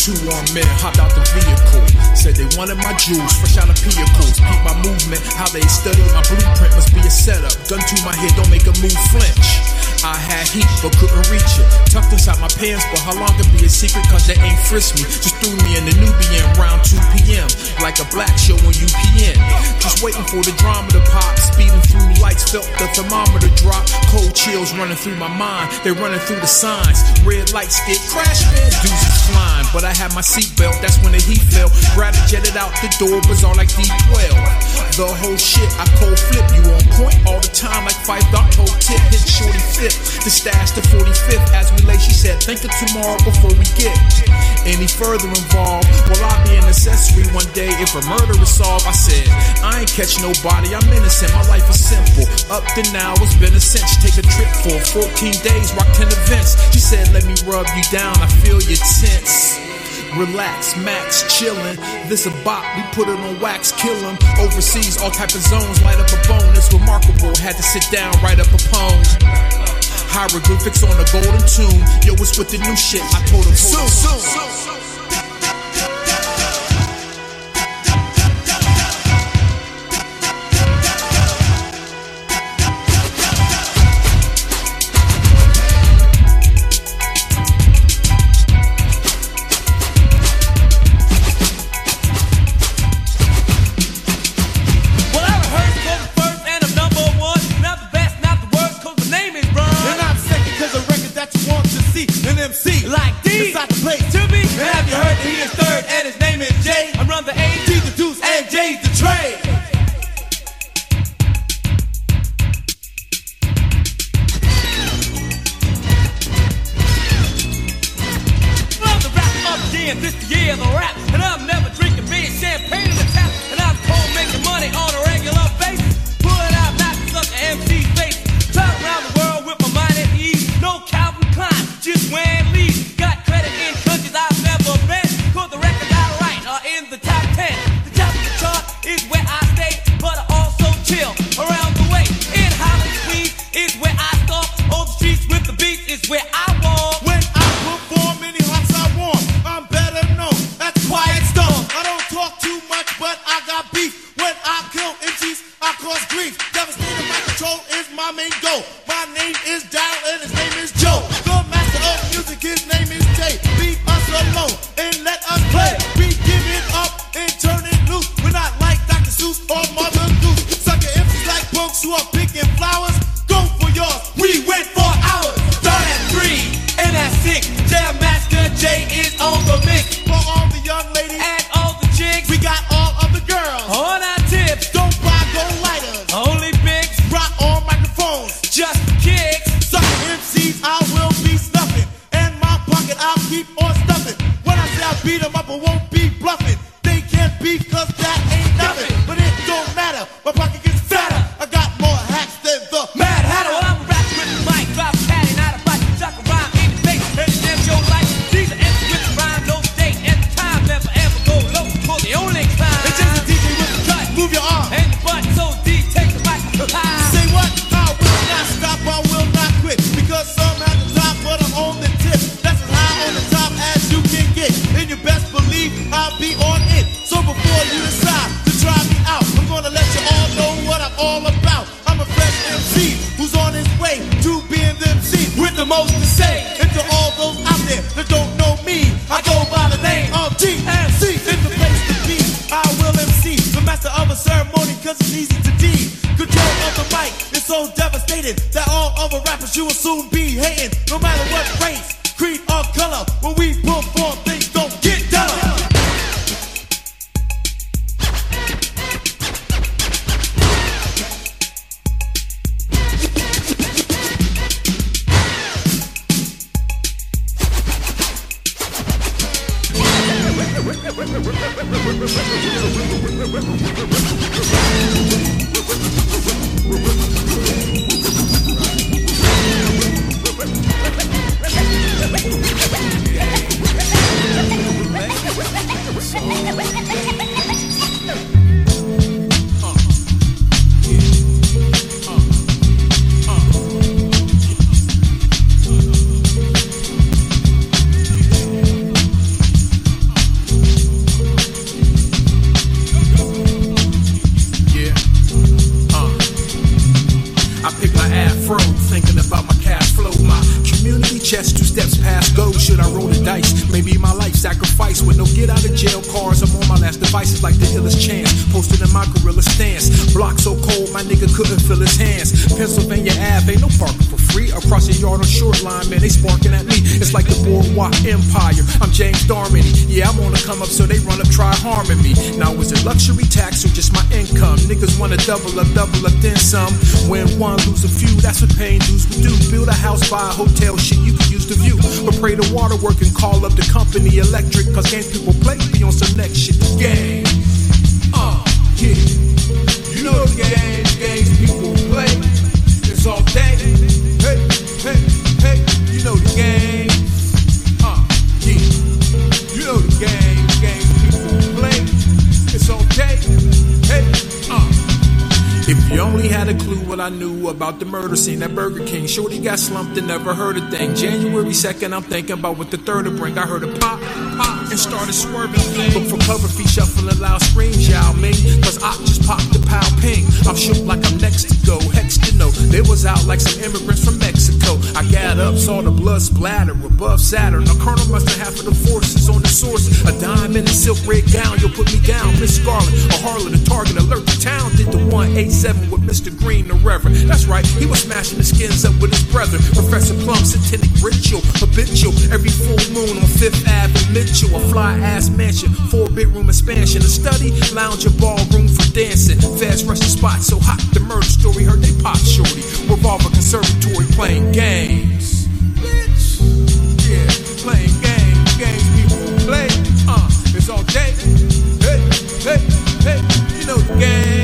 Two armed men hopped out the vehicle. Said they wanted my jewels, fresh out of vehicles. Peep my movement, how they study my blueprint must be a setup. Gun to my head, don't make a move flinch. I had heat, but couldn't reach it. Tucked inside my pants, but how long could be a secret? Cause they ain't frisk me. Just threw me in the Nubian round 2 p.m. Like a black show on UPN. Just waiting for the drama to pop. Speeding through lights, felt the thermometer drop. Cold chills running through my mind. They running through the signs. Red lights get crash, man. Deuces flying. But I had my seatbelt, that's when the heat fell. It, jetted out the door, bizarre like D12. The whole shit, I cold flip you on point all the time like five dot toe tip. Hit shorty flip. The stash to 45th as we lay, she said, think of tomorrow before we get any further involved. Will I be an accessory one day if a murder is solved? I said, I ain't catch nobody, I'm innocent, my life is simple. Up to now, it's been a cinch. Take a trip for 14 days, rock 10 events. She said, let me rub you down, I feel you tense. Relax, max, chillin'. This a bop, we put it on wax, kill 'em. Overseas, all type of zones, light up a bone. It's remarkable. Had to sit down, write up a poem. Hieroglyphics on a golden tune. Yo, what's with the new shit? I told him soon, soon. Well, no parking for free. Across the yard on short line, man, they sparking at me. It's like the boardwalk empire. I'm James Darmody. Yeah, I'm on to come up, so they run up, try harming me. Now, is it luxury tax or just my income? Niggas wanna double up, double up, then some. Win one, lose a few, that's what paying dues would do. Build a house, buy a hotel, shit, you can use the view. But pray the water work and call up the company electric, cause game people play, be on some next shit. Game. Uh, yeah. You know the game, games people play. It's all day. Only had a clue what I knew about the murder scene at Burger King, Shorty got slumped and never heard a thing. January 2nd, I'm thinking about what the third will bring. I heard a pop, pop, and started swerving. Look for cover feet, shuffling loud screams, Yao Ming. Cause I just popped the pow ping. I'm shook like I'm next to go. Hex they was out like some immigrants from Mexico. I got up, saw the blood splatter above Saturn. The colonel must have half of the forces on the source. A dime in a silk red gown, you'll put me down. Miss Scarlet, a harlot, a target, alert the town. Did the 187 with Mr. Green, the Reverend. That's right, he was smashing the skins up with his brother. Professor Plum, satanic ritual, habitual. Every full moon on Fifth Avenue, Mitchell. A fly ass mansion, four bedroom expansion. A study, lounge, a ballroom for dancing. Fast rushing spots so hot, the murder story heard they pop shorty. Revolver conservatory playing games. Bitch. Yeah, playing games, games people play. Uh, it's all day. Hey, hey, hey, you know the game.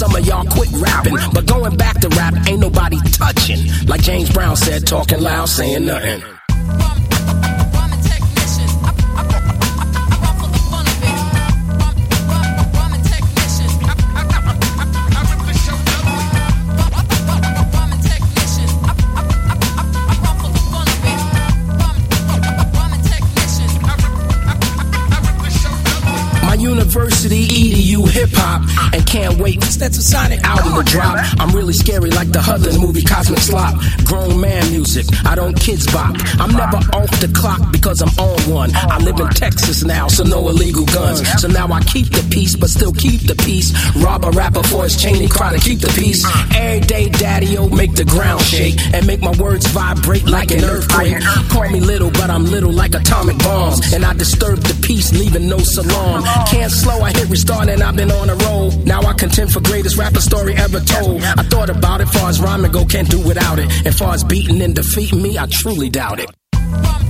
Some of y'all quit rapping. But going back to rap, ain't nobody touching. Like James Brown said, talking loud, saying nothing. And can't wait. Sonic album to drop. I'm really scary like the Hudlin movie Cosmic Slop. Grown man music, I don't kids bop. I'm never off the clock because I'm on one. I live in Texas now, so no illegal guns. So now I keep the peace, but still keep the peace. Rob a rapper for his chain and cry to keep the peace. Every day, daddy o make the ground shake and make my words vibrate like an earthquake. Call me little, but I'm little like atomic bombs. And I disturb the peace, leaving no salam. Can't slow, I hit restart and I've been on a roll. Now I contend for greatest rapper story ever told. I thought about it, far as rhyming go, can't do without it. And far as beating and defeating me, I truly doubt it.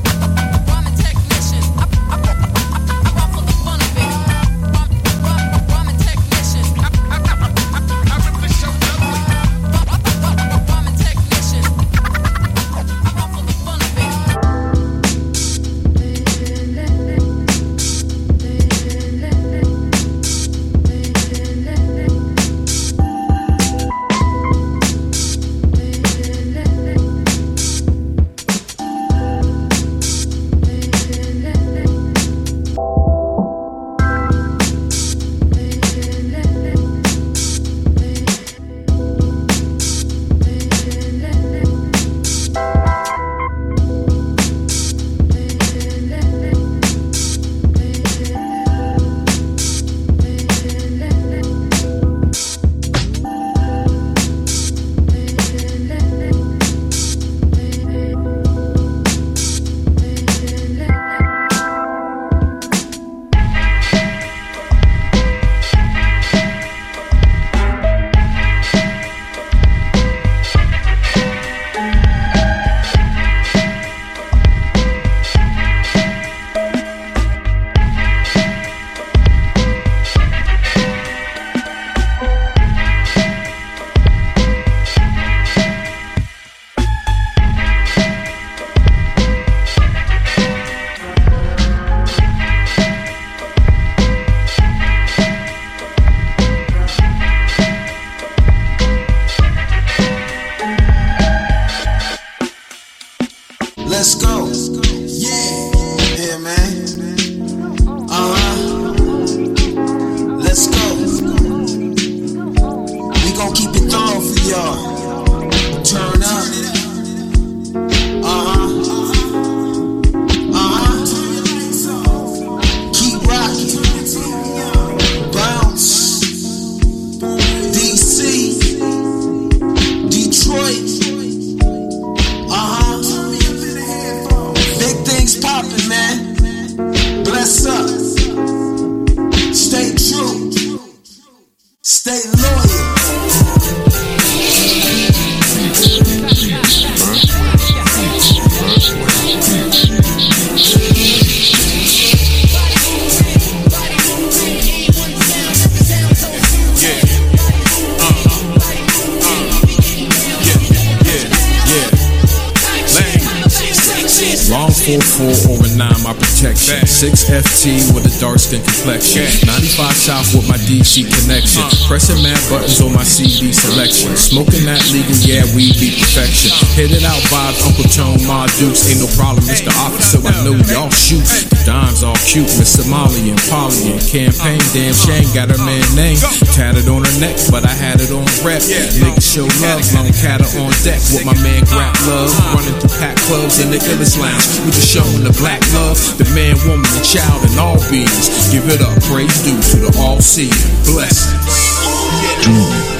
6FT with a dark skin complexion. 95 South with my DC connection. Pressing mad buttons on my CD selection. Smoking that legal, yeah, we be perfection. Hit it out vibes, Uncle Tom, Ma Dukes. Ain't no problem, it's the officer, I know y'all shoot. Dimes all cute Miss Somali and Polly and Campaign, damn Shane got her man name. Tatted on her neck, but I had it on rep. Niggas show love, long catter on deck with my man Grap Luva. Running through pack clubs and the illest lounge. We just showing the black love, the man, woman, the child, and all beings. Give it up, praise due to the all seeing. Blessings.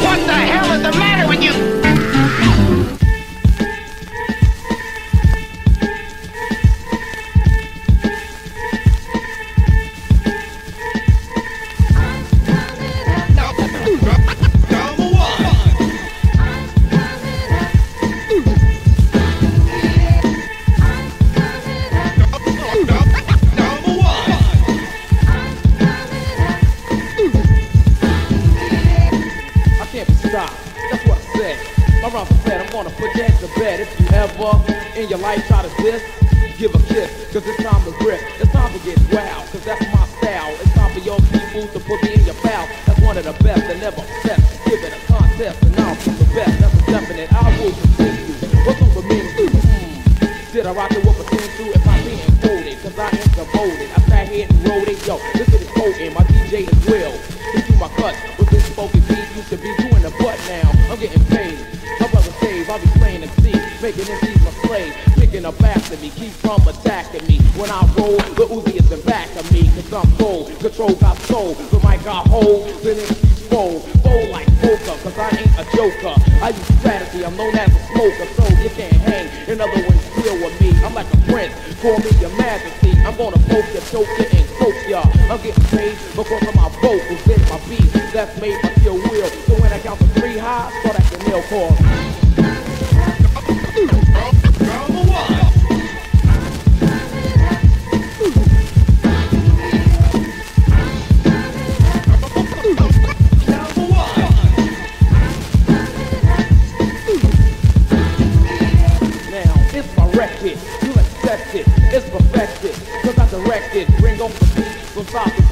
What the hell is the matter with you? Life me. Keep from attacking me. When I roll, the Uzi is in back of me. Cause I'm cold. Control got soul. The mic got hold. Then MCs fold. Fold like poker. Cause I ain't a joker. I use strategy. I'm known as a smoker. So you can't hang. In other words, deal with me. I'm like a prince. Call me your majesty. I'm gonna poke you, choke and choke ya. I'm getting paid because of my vocals. It's my beat that's made by your will. So when I count to three high, start at the nail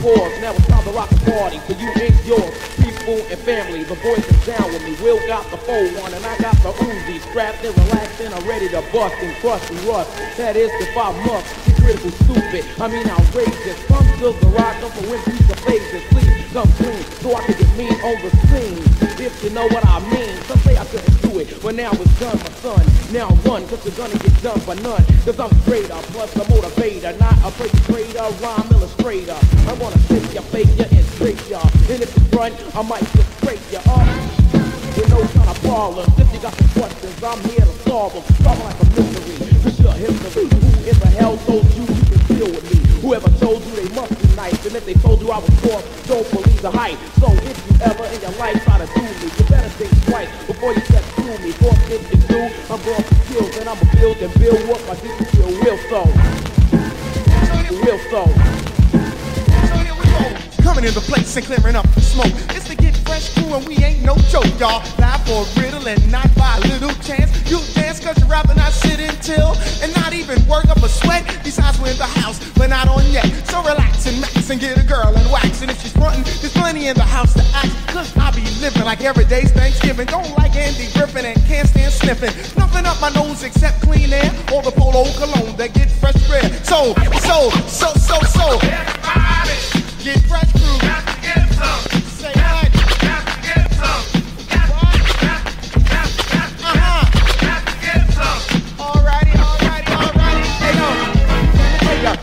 Pause. Now it's time to rock the party. For you and yours. People and family. The boys is down with me. Will got the full one. And I got the Uzi. Strapped and relaxed and I'm ready to bust and crush and rust. That is if I must. Be critical stupid. I mean outrageous. Some still the rock up for when piece of phases. Please come clean. So I can get mean on the scene. If you know what I mean. Some say I couldn't do it. But now it's done, my son. Now run, cause you're gonna get done by none. Cause I'm up, plus a motivator, not a perpetrator, rhyme illustrator. I wanna take ya, fake ya, and straight ya. And if you run, I might just break ya up. With no kind of problems. If you got some questions, I'm here to solve them. Solve like a mystery. Cause you're history. Who in the hell told you you can deal with me? Whoever told you they must be nice. And if they told you I was poor, don't believe the hype. So if you ever in your life try to do me, you better think twice before you step through me. For if you do, I'm going for skills and I'ma build and build what my district feel real so. Real so. Coming in the place and clearing up the smoke. It's the Get Fresh crew and we ain't no joke, y'all. Live for a riddle and not by a little chance. You dance cause you'd rather not sit and until and not even work up a sweat. Besides, we're in the house, but not on yet. So relax and max and get a girl and wax. And if she's frontin', there's plenty in the house to act. Cause I be living like every day's Thanksgiving. Don't like Andy Griffith and can't stand sniffing. Nothing up my nose except clean air or the polo cologne that get fresh bread. So, so, so, so, so. Everybody. Get fresh crew. Got to get some. Say what?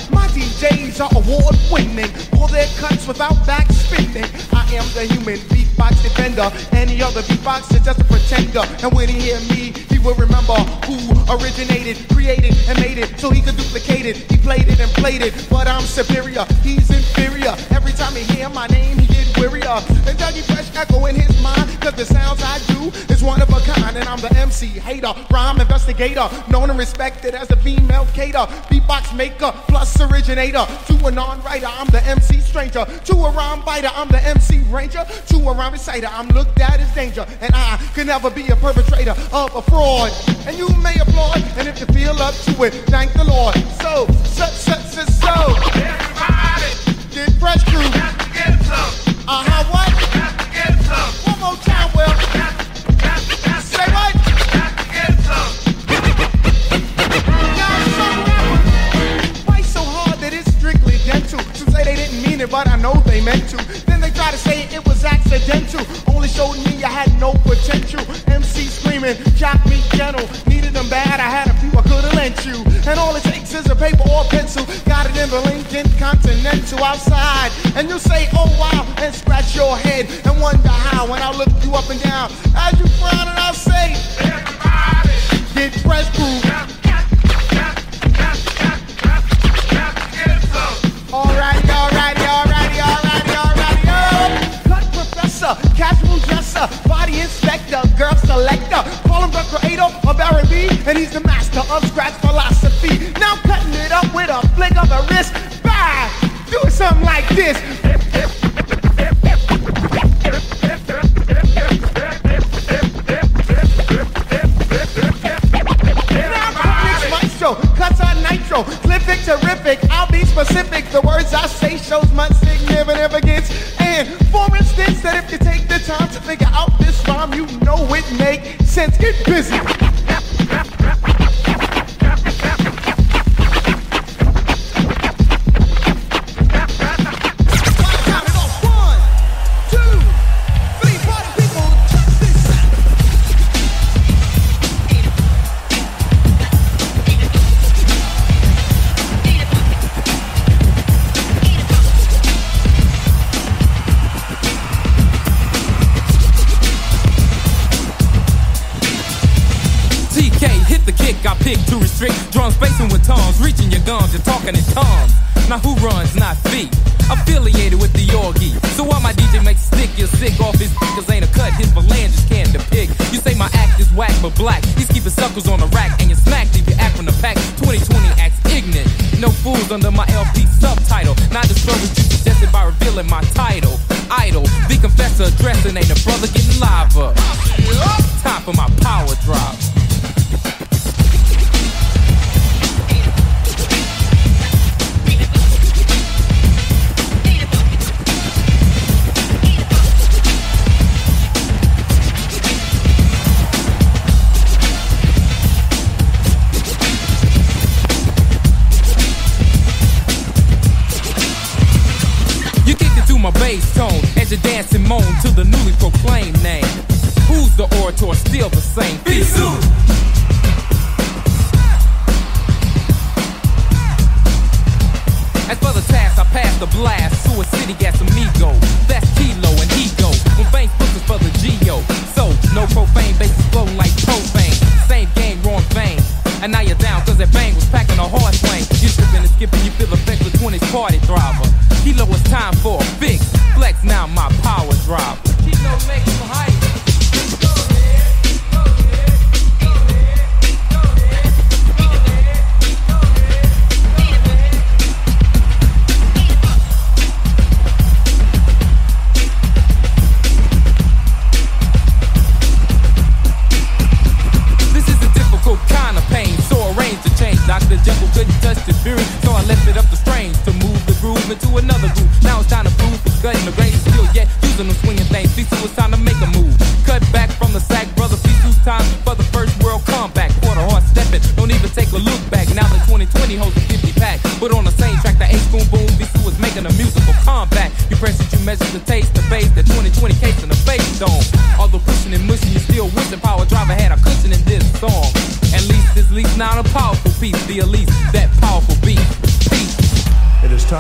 My DJs are award winning. All their cuts without back spinning. I am the human beatbox defender. Any other beatbox is just a pretender. And when he hear me, he will remember who originated, created, and made it. So he could duplicate it. He played it and played it. But I'm superior. He's inferior. Every time he hear my name, And Dougie Fresh echo in his mind. Cause the sounds I do is one of a kind. And I'm the MC hater, rhyme investigator. Known and respected as the female cater. Beatbox maker plus originator. To a non-writer, I'm the MC stranger. To a rhyme biter, I'm the MC ranger. To a rhyme reciter, I'm looked at as danger. And I can never be a perpetrator of a fraud. And you may applaud. And if you feel up to it, thank the Lord. So, so, so, so, so. Get fresh crew. but I know they meant to. To say it was accidental. Only showed me I had no potential. MC screaming, jock me gentle. Needed them bad, I had a few I could've lent you. And all it takes is a paper or a pencil. Got it in the Lincoln Continental outside. And you say, oh wow, and scratch your head and wonder how. When I look you up and down, as you frown and I'll say, get press proof. Alrighty, alrighty, alrighty, professor, casual dresser, body inspector, girl selector. Call him the creator of R&B, and he's the master of scratch philosophy. Now cutting it up with a flick of the wrist. Bang! Doing something like this. Clipic, terrific. I'll be specific. The words I say shows my significance. And for instance, that if you take the time to figure out this rhyme, you know it makes sense. Get busy. Restrict. Drums spacing with tongues, reaching your gums, you're talking in tongues. Now who runs, not feet? Affiliated with the Yorgie. So why my DJ makes stick, you're sick off his cause ain't a cut, his phalanges can't depict. You say my act is whack but black. He's keeping suckers on the rack and you smack leave your act from the pack. 2020 acts ignorant. No fools under my LP subtitle. Not the struggles you suggested by revealing my title. Idol, the confessor addressing ain't a brother getting liver. Time for my power tone as you dance and moan to the newly proclaimed name. Who's the orator? Still the same. Bisu. As for the task, I pass the blast. To a city gas amigo. That's kilo and ego. When Banks books for the Geo. So, no profane bases flowing like propane. Same game, wrong vein. And now you're down cause that bang was packing a hard swing. You're tripping and skipping, you feel the effect of 20s party driver. Kilo, it's time for a fix. Flex now, my power drop. Hype.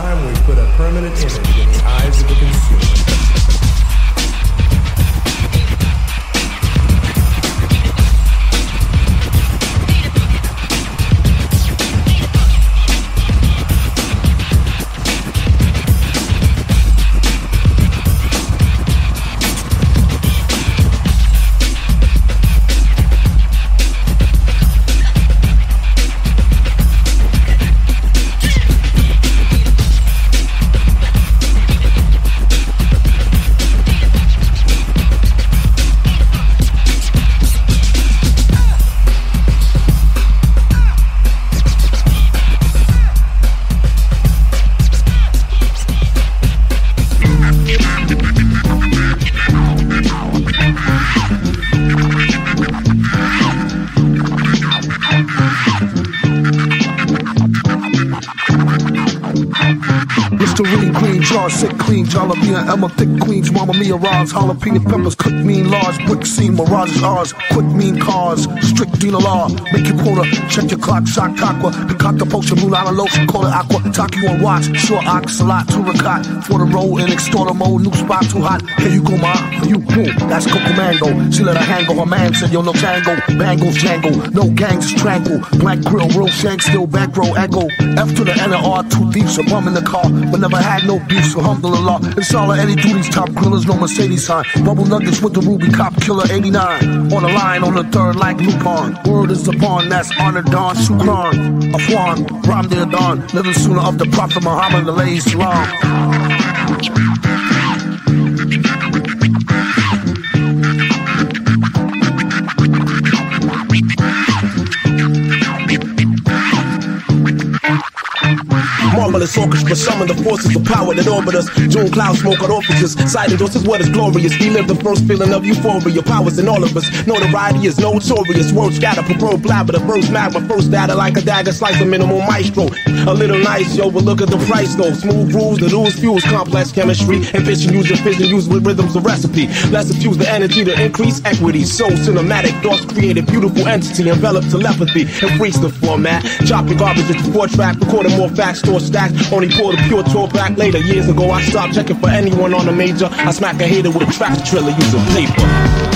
Time we put a permanent image jalapeno peppers, cook mean large, brick scene, mirages ours, quick mean cars, strict dealer law, make your quota, check your clock, shot aqua, concoct the potion, blue line lotion, call it aqua, talk you on watch, short ox, two ricotta, for the roll in extorter mode, new spot too hot, here you go, ma, you boom, that's Coco Mango, she let her hang her man said, yo, no tango, bangles, jangle, no gangs, strangle, black grill, real shank, still back row, echo, F to the N and R, two deep, so bum in the car, but never had no beef, so alhamdulillah, it's all of Eddie Duty's top grillers, no Mercedes sign, bubble nuggets with the ruby cop killer 89, on the line, on the third, like Lupin, word is upon, that's honor Don, Sukran. Afwan, Ram Dear Don, little sooner of the Prophet Muhammad, alayhi salam. Marvelous orchestra, summon the forces of power that orbit us. June cloud smoke on officers. Silent dose is what is glorious. We live the first feeling of euphoria. Powers in all of us. Notoriety is notorious. Words scatter, pro blabber. The verse magma, first data like a dagger, slice a minimal maestro. A little nice, yo, but look at the price though. Smooth rules, the rules fuels complex chemistry. Ambition, use your vision, use with rhythms of recipe. Let's infuse the energy to increase equity. So cinematic thoughts create a beautiful entity, envelop telepathy, and freeze the format. Chop your garbage into four track, recording more facts, store stacks. Only pour the pure tour back later. Years ago, I stopped checking for anyone on a major. I smack a hater with a tractor trailer using paper.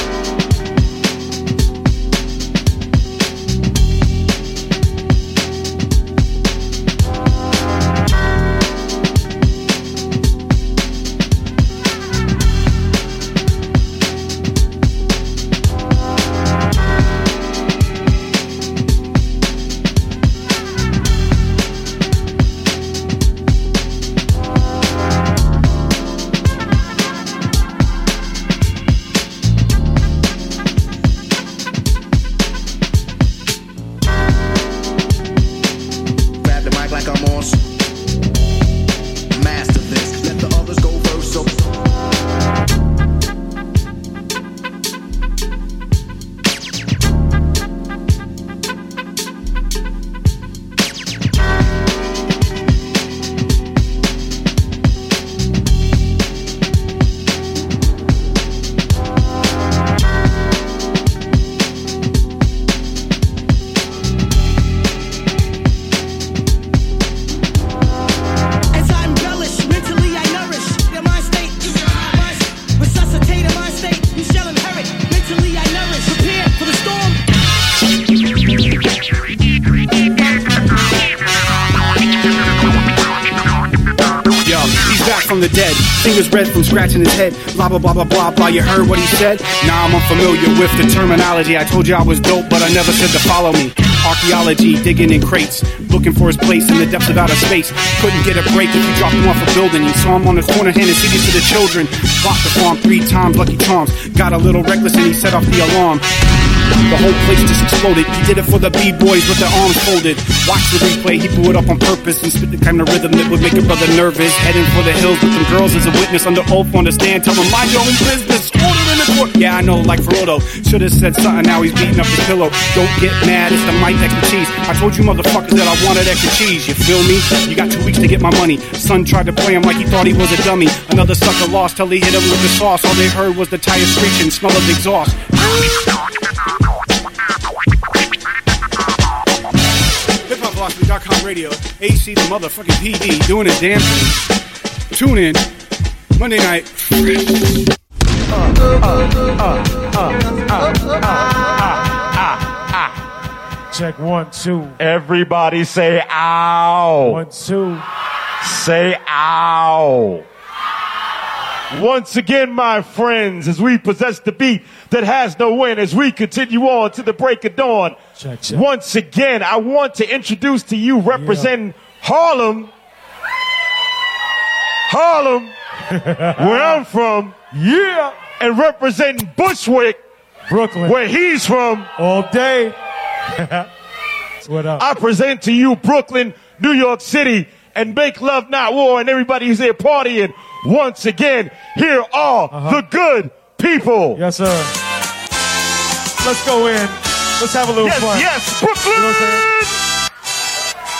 From scratching his head. Blah, blah, blah, blah, blah, blah. You heard what he said? Nah, I'm unfamiliar with the terminology. I told you I was dope, but I never said to follow me. Archaeology, digging in crates. Looking for his place in the depths of outer space. Couldn't get a break if you dropped him off a building. You saw him on the corner handing CDs to the children. Blocked the farm three times, Lucky Charms. Got a little reckless and he set off the alarm. The whole place just exploded. He did it for the B-boys with their arms folded. Watch the replay, he blew it up on purpose and spit the kind of rhythm that would make a brother nervous. Heading for the hills with them girls as a witness under oath on the stand. Tell them mind your own business. Yeah, I know, like Frodo. Should have said something, now he's beating up his pillow. Don't get mad, it's the Mike mic expertise. I told you motherfuckers that I wanted extra cheese. You feel me? You got two weeks to get my money. Son tried to play him like he thought he was a dummy. Another sucker lost till he hit him with the sauce. All they heard was the tire screeching, smell of exhaust. HipHopPhilosophy.com radio, AC the motherfucking PD, doing his damn thing. Tune in, Monday night. Check one, two. Everybody say ow. One, two. Say ow. Once again, my friends, as we possess the beat that has no end, as we continue on to the break of dawn. Once again, I want to introduce to you representing Harlem. Harlem, where I'm from. Yeah. And representing Bushwick, Brooklyn, where he's from. All day. what up? I present to you Brooklyn, New York City, and make love not war, and everybody who's there partying. Once again, here are uh-huh. the good people. Yes, sir. Let's go in. Let's have a little Yes, fun. yes, Brooklyn! You know what I'm saying?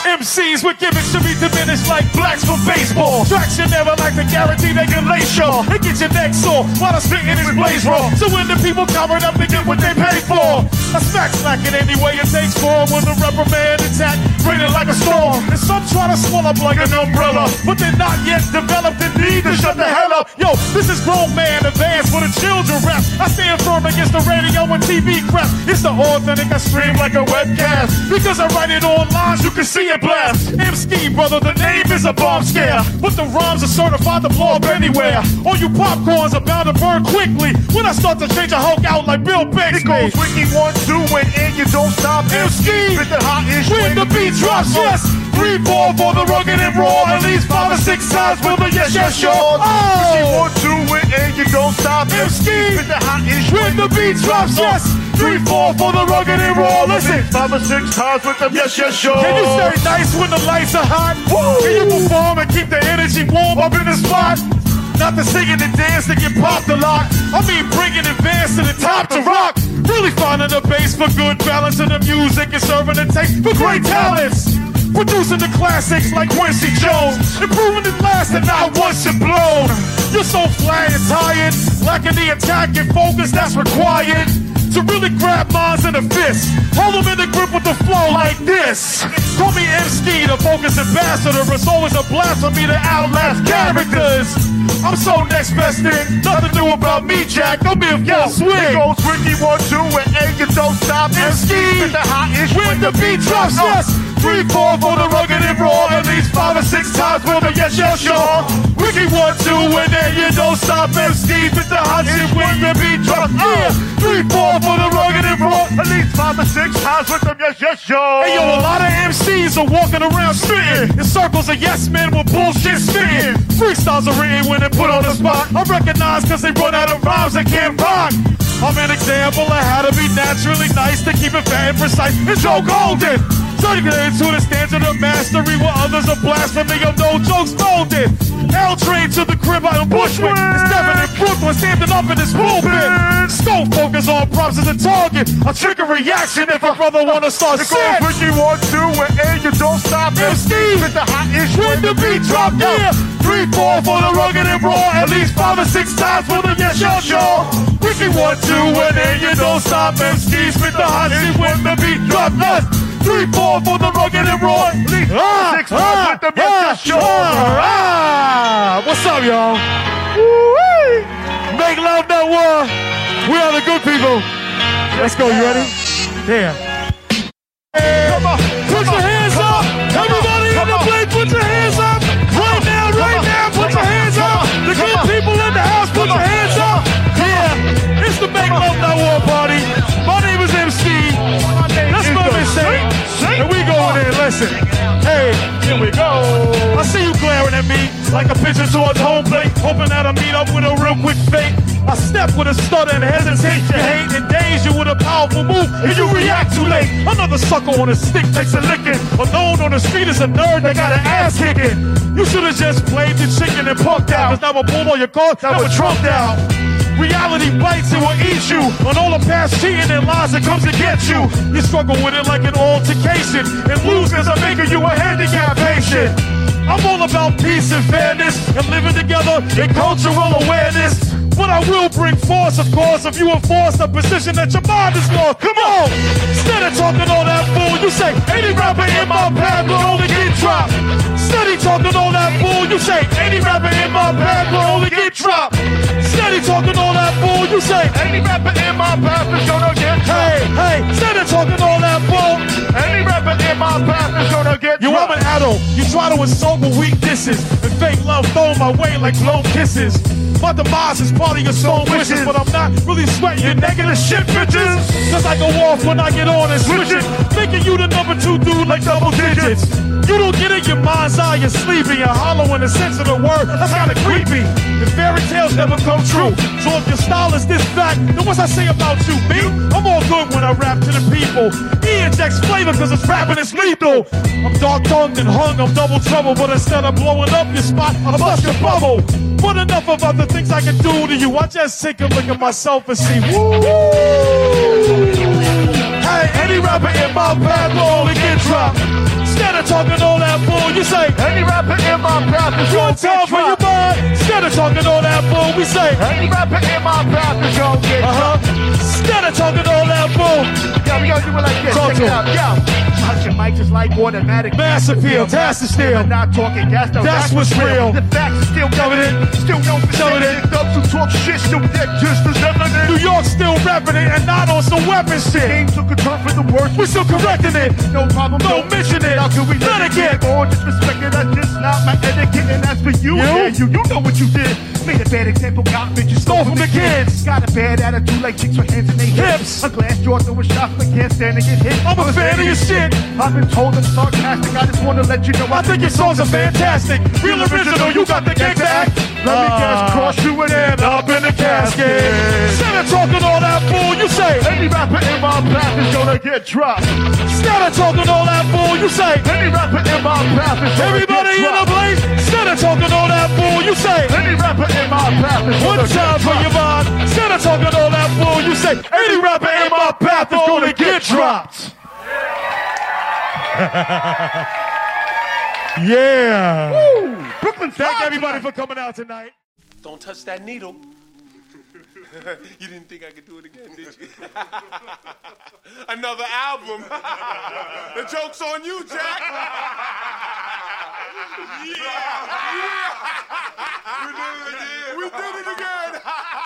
MCs with gimmicks to be diminished like blacks for baseball. Tracks you never like to guarantee they can lay shaw. It gets your neck sore while I'm spitting is blaze raw. So when the people cover it up, they get what they pay for. I smack slack it any way it takes for when the reprimand attack, raining like a storm. And some try to swell up like an umbrella, but they're not yet developed and need to shut the hell up. Yo, this is grown man advance for the children rap. I stand firm against the radio and TV crap. It's the authentic, I stream like a webcast. Because I write it online, you can see it blast. Emskee, brother, the name is a bomb scare. But the rhymes are certified to blow up anywhere. All you popcorns are bound to burn quickly. When I start to change a Hulk out like Bill Bixby. It goes Ricky one, two, and in, you don't stop. Emskee, with the hot ish when the beat drops, yes. Three, four for the rugged and raw. At least five or six times with the yes, yes, sure. Oh! Ricky one, two, and in, you don't stop. M-Ski, with the when the beat drops, yes. Three, four for the rugged and raw. Listen, five or six times with the yes, yes, sure. Can you stay nice when the lights are hot? Can you perform and keep the energy warm up in the spot? Not the singing and dance that get popped a lot. I mean, bringing advance to the top to rock. Really finding the bass for good balance in the music and serving the taste for great talents. Producing the classics like Quincy Jones, improving it last and not once it blown. You're so flat and tired, lacking the attack and focus that's required to really grab minds in a fist. Hold them in the grip with the flow like this. Call me MC, the focus ambassador. It's always a blast for me to outlast characters. I'm so next best thing. Nothing new about me, Jack. Don't be a full swing. It goes Ricky one, two, and eight. You don't stop. MC with the hot ish when the beat drops. Yes. Three, four for the rugged and raw. Two, and then you don't stop. MC with the hot shit when the beat drops. Yeah. Uh, three, four for the rugged and raw. At least five or six times with them yes, yes, sure. Hey yo, a lot of MCs are walking around spitting in circles of yes men with bullshit spitting. Freestyles are written when they put on the spot. I recognize cause they run out of rhymes they can't rock. I'm an example of how to be naturally nice to keep it fat and precise. It's Joe Golden. Turning it into the standard of mastery where others are blasphemy of no jokes folded. L train to the crib out in Bushwick. It's Devin in Brooklyn standing up in this pulpit. Scope focus on props as a target. A trigger reaction if a brother wanna start It sick. goes Ricky one, two, and eight. You don't stop. MC with the hot ish when the beat drop, yeah. Three, four for the rugged and raw. At least five or six times for the yes, yes, sure. Ricky one, two, and then you don't stop. MC with the hot shit when the beat drop, yes. Three, four for the rugged and raw. Ah, six times ah, with the yes, ah, ah, ah. What's up, y'all? Woo-wee. Make love, not war. We are the good people. Let's go. You ready? Damn. Come on. Put your hands like a picture towards home plate, hoping that I meet up with a real quick fate. I step with a stutter and hesitation, hate and daze you with a powerful move, and you react too late. Another sucker on a stick takes a licking. Alone on the street is a nerd that got an ass kicking. You should have just played the chicken and punked out. Cause now I pull all your car, now we're trumped out. Reality bites and will eat you. On all the past cheating and lies that comes to get you. You struggle with it like an altercation. And lose cause I'm making you a handicap patient. I'm all about peace and fairness and living together in cultural awareness. But I will bring force, of course, if you enforce the position that your mind is lost. Come on! Instead of talking all that bull, you say, any rapper in my path will only get dropped. Steady talking all that bull, you say, any rapper in my path will only get dropped. Steady talking all that bull, you say, any rapper in my path is gonna get dropped. Hey, hey, steady talking all that bull. Any rapper in my path is gonna get You, I'm an adult. You try to insult my weaknesses and fake love thrown my way like blown kisses. My demise is part of your soul wishes, but I'm not really sweating your negative shit, bitches. Cause I go off when I get on and switch it, making you the number two dude like double digits. You don't get it, your mind's eye, you're sleeping, you're hollow in the sense of the word. That's kinda creepy. And fairy tales never come true. So if your style is this fact, then what's I say about you, me? I'm all good when I rap to the people. He injects flavor cause it's rapping is lethal. I'm dark tongued and hung, I'm double trouble, but instead of blowing up your spot, I bust your bubble. But enough of other things I can do to you. I just take a look at myself and see, woo! Hey, any rapper in my path will only get dropped. Instead of talking all that bull, you say, Any rapper in my path is one time for your mind. Instead of talking all that bull, we say, Any rapper in my path is gonna get uh huh. Instead of talking all that bull, Yo, we gonna do it like this. Talk Check to it out. Yo, touch your mic just like automatic. Massive appeal, gas is steel. Not talking gas, no, That's what's real. The facts are still Coming in. Still Coming in. it. Thugs who talk shit, still dead just as evident. New York still rapping it and not on some weapon shit. Game took a turn for the worse. We're still correcting it. No problem. Don't mention it. How can we let it get Or disrespect it? That's just not my etiquette. And as for you, You? yeah, you, you know what you did. Made a bad example, got bitches Stole from the kids. Got a bad attitude like chicks with hands in their Hips. A glass jaw throwing shots but can't stand to get hit. I'm a fan of your shit. I've been told I'm sarcastic. I just wanna let you know I think your songs are fantastic. Real original, you got the gangsta act. Let me guess, Ah. cross you and end Up in the casket. Instead of talking all that bull, you say. Any rapper in my path is gonna get dropped. Instead of talking all that bull, you say. Any rapper in my path is gonna Everybody get in the place. Instead of talking all that bull, you say. Any rapper in my path is One time for your dropped. mind. Instead of talking all that bull, you say. Any rapper in my path is gonna get dropped. yeah. Brooklyn Thank everybody for coming out tonight. Don't touch that needle. you didn't think I could do it again, did you? Another album. the joke's on you, Jack. yeah, yeah. We did it again. We did it again.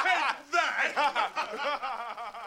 Take that.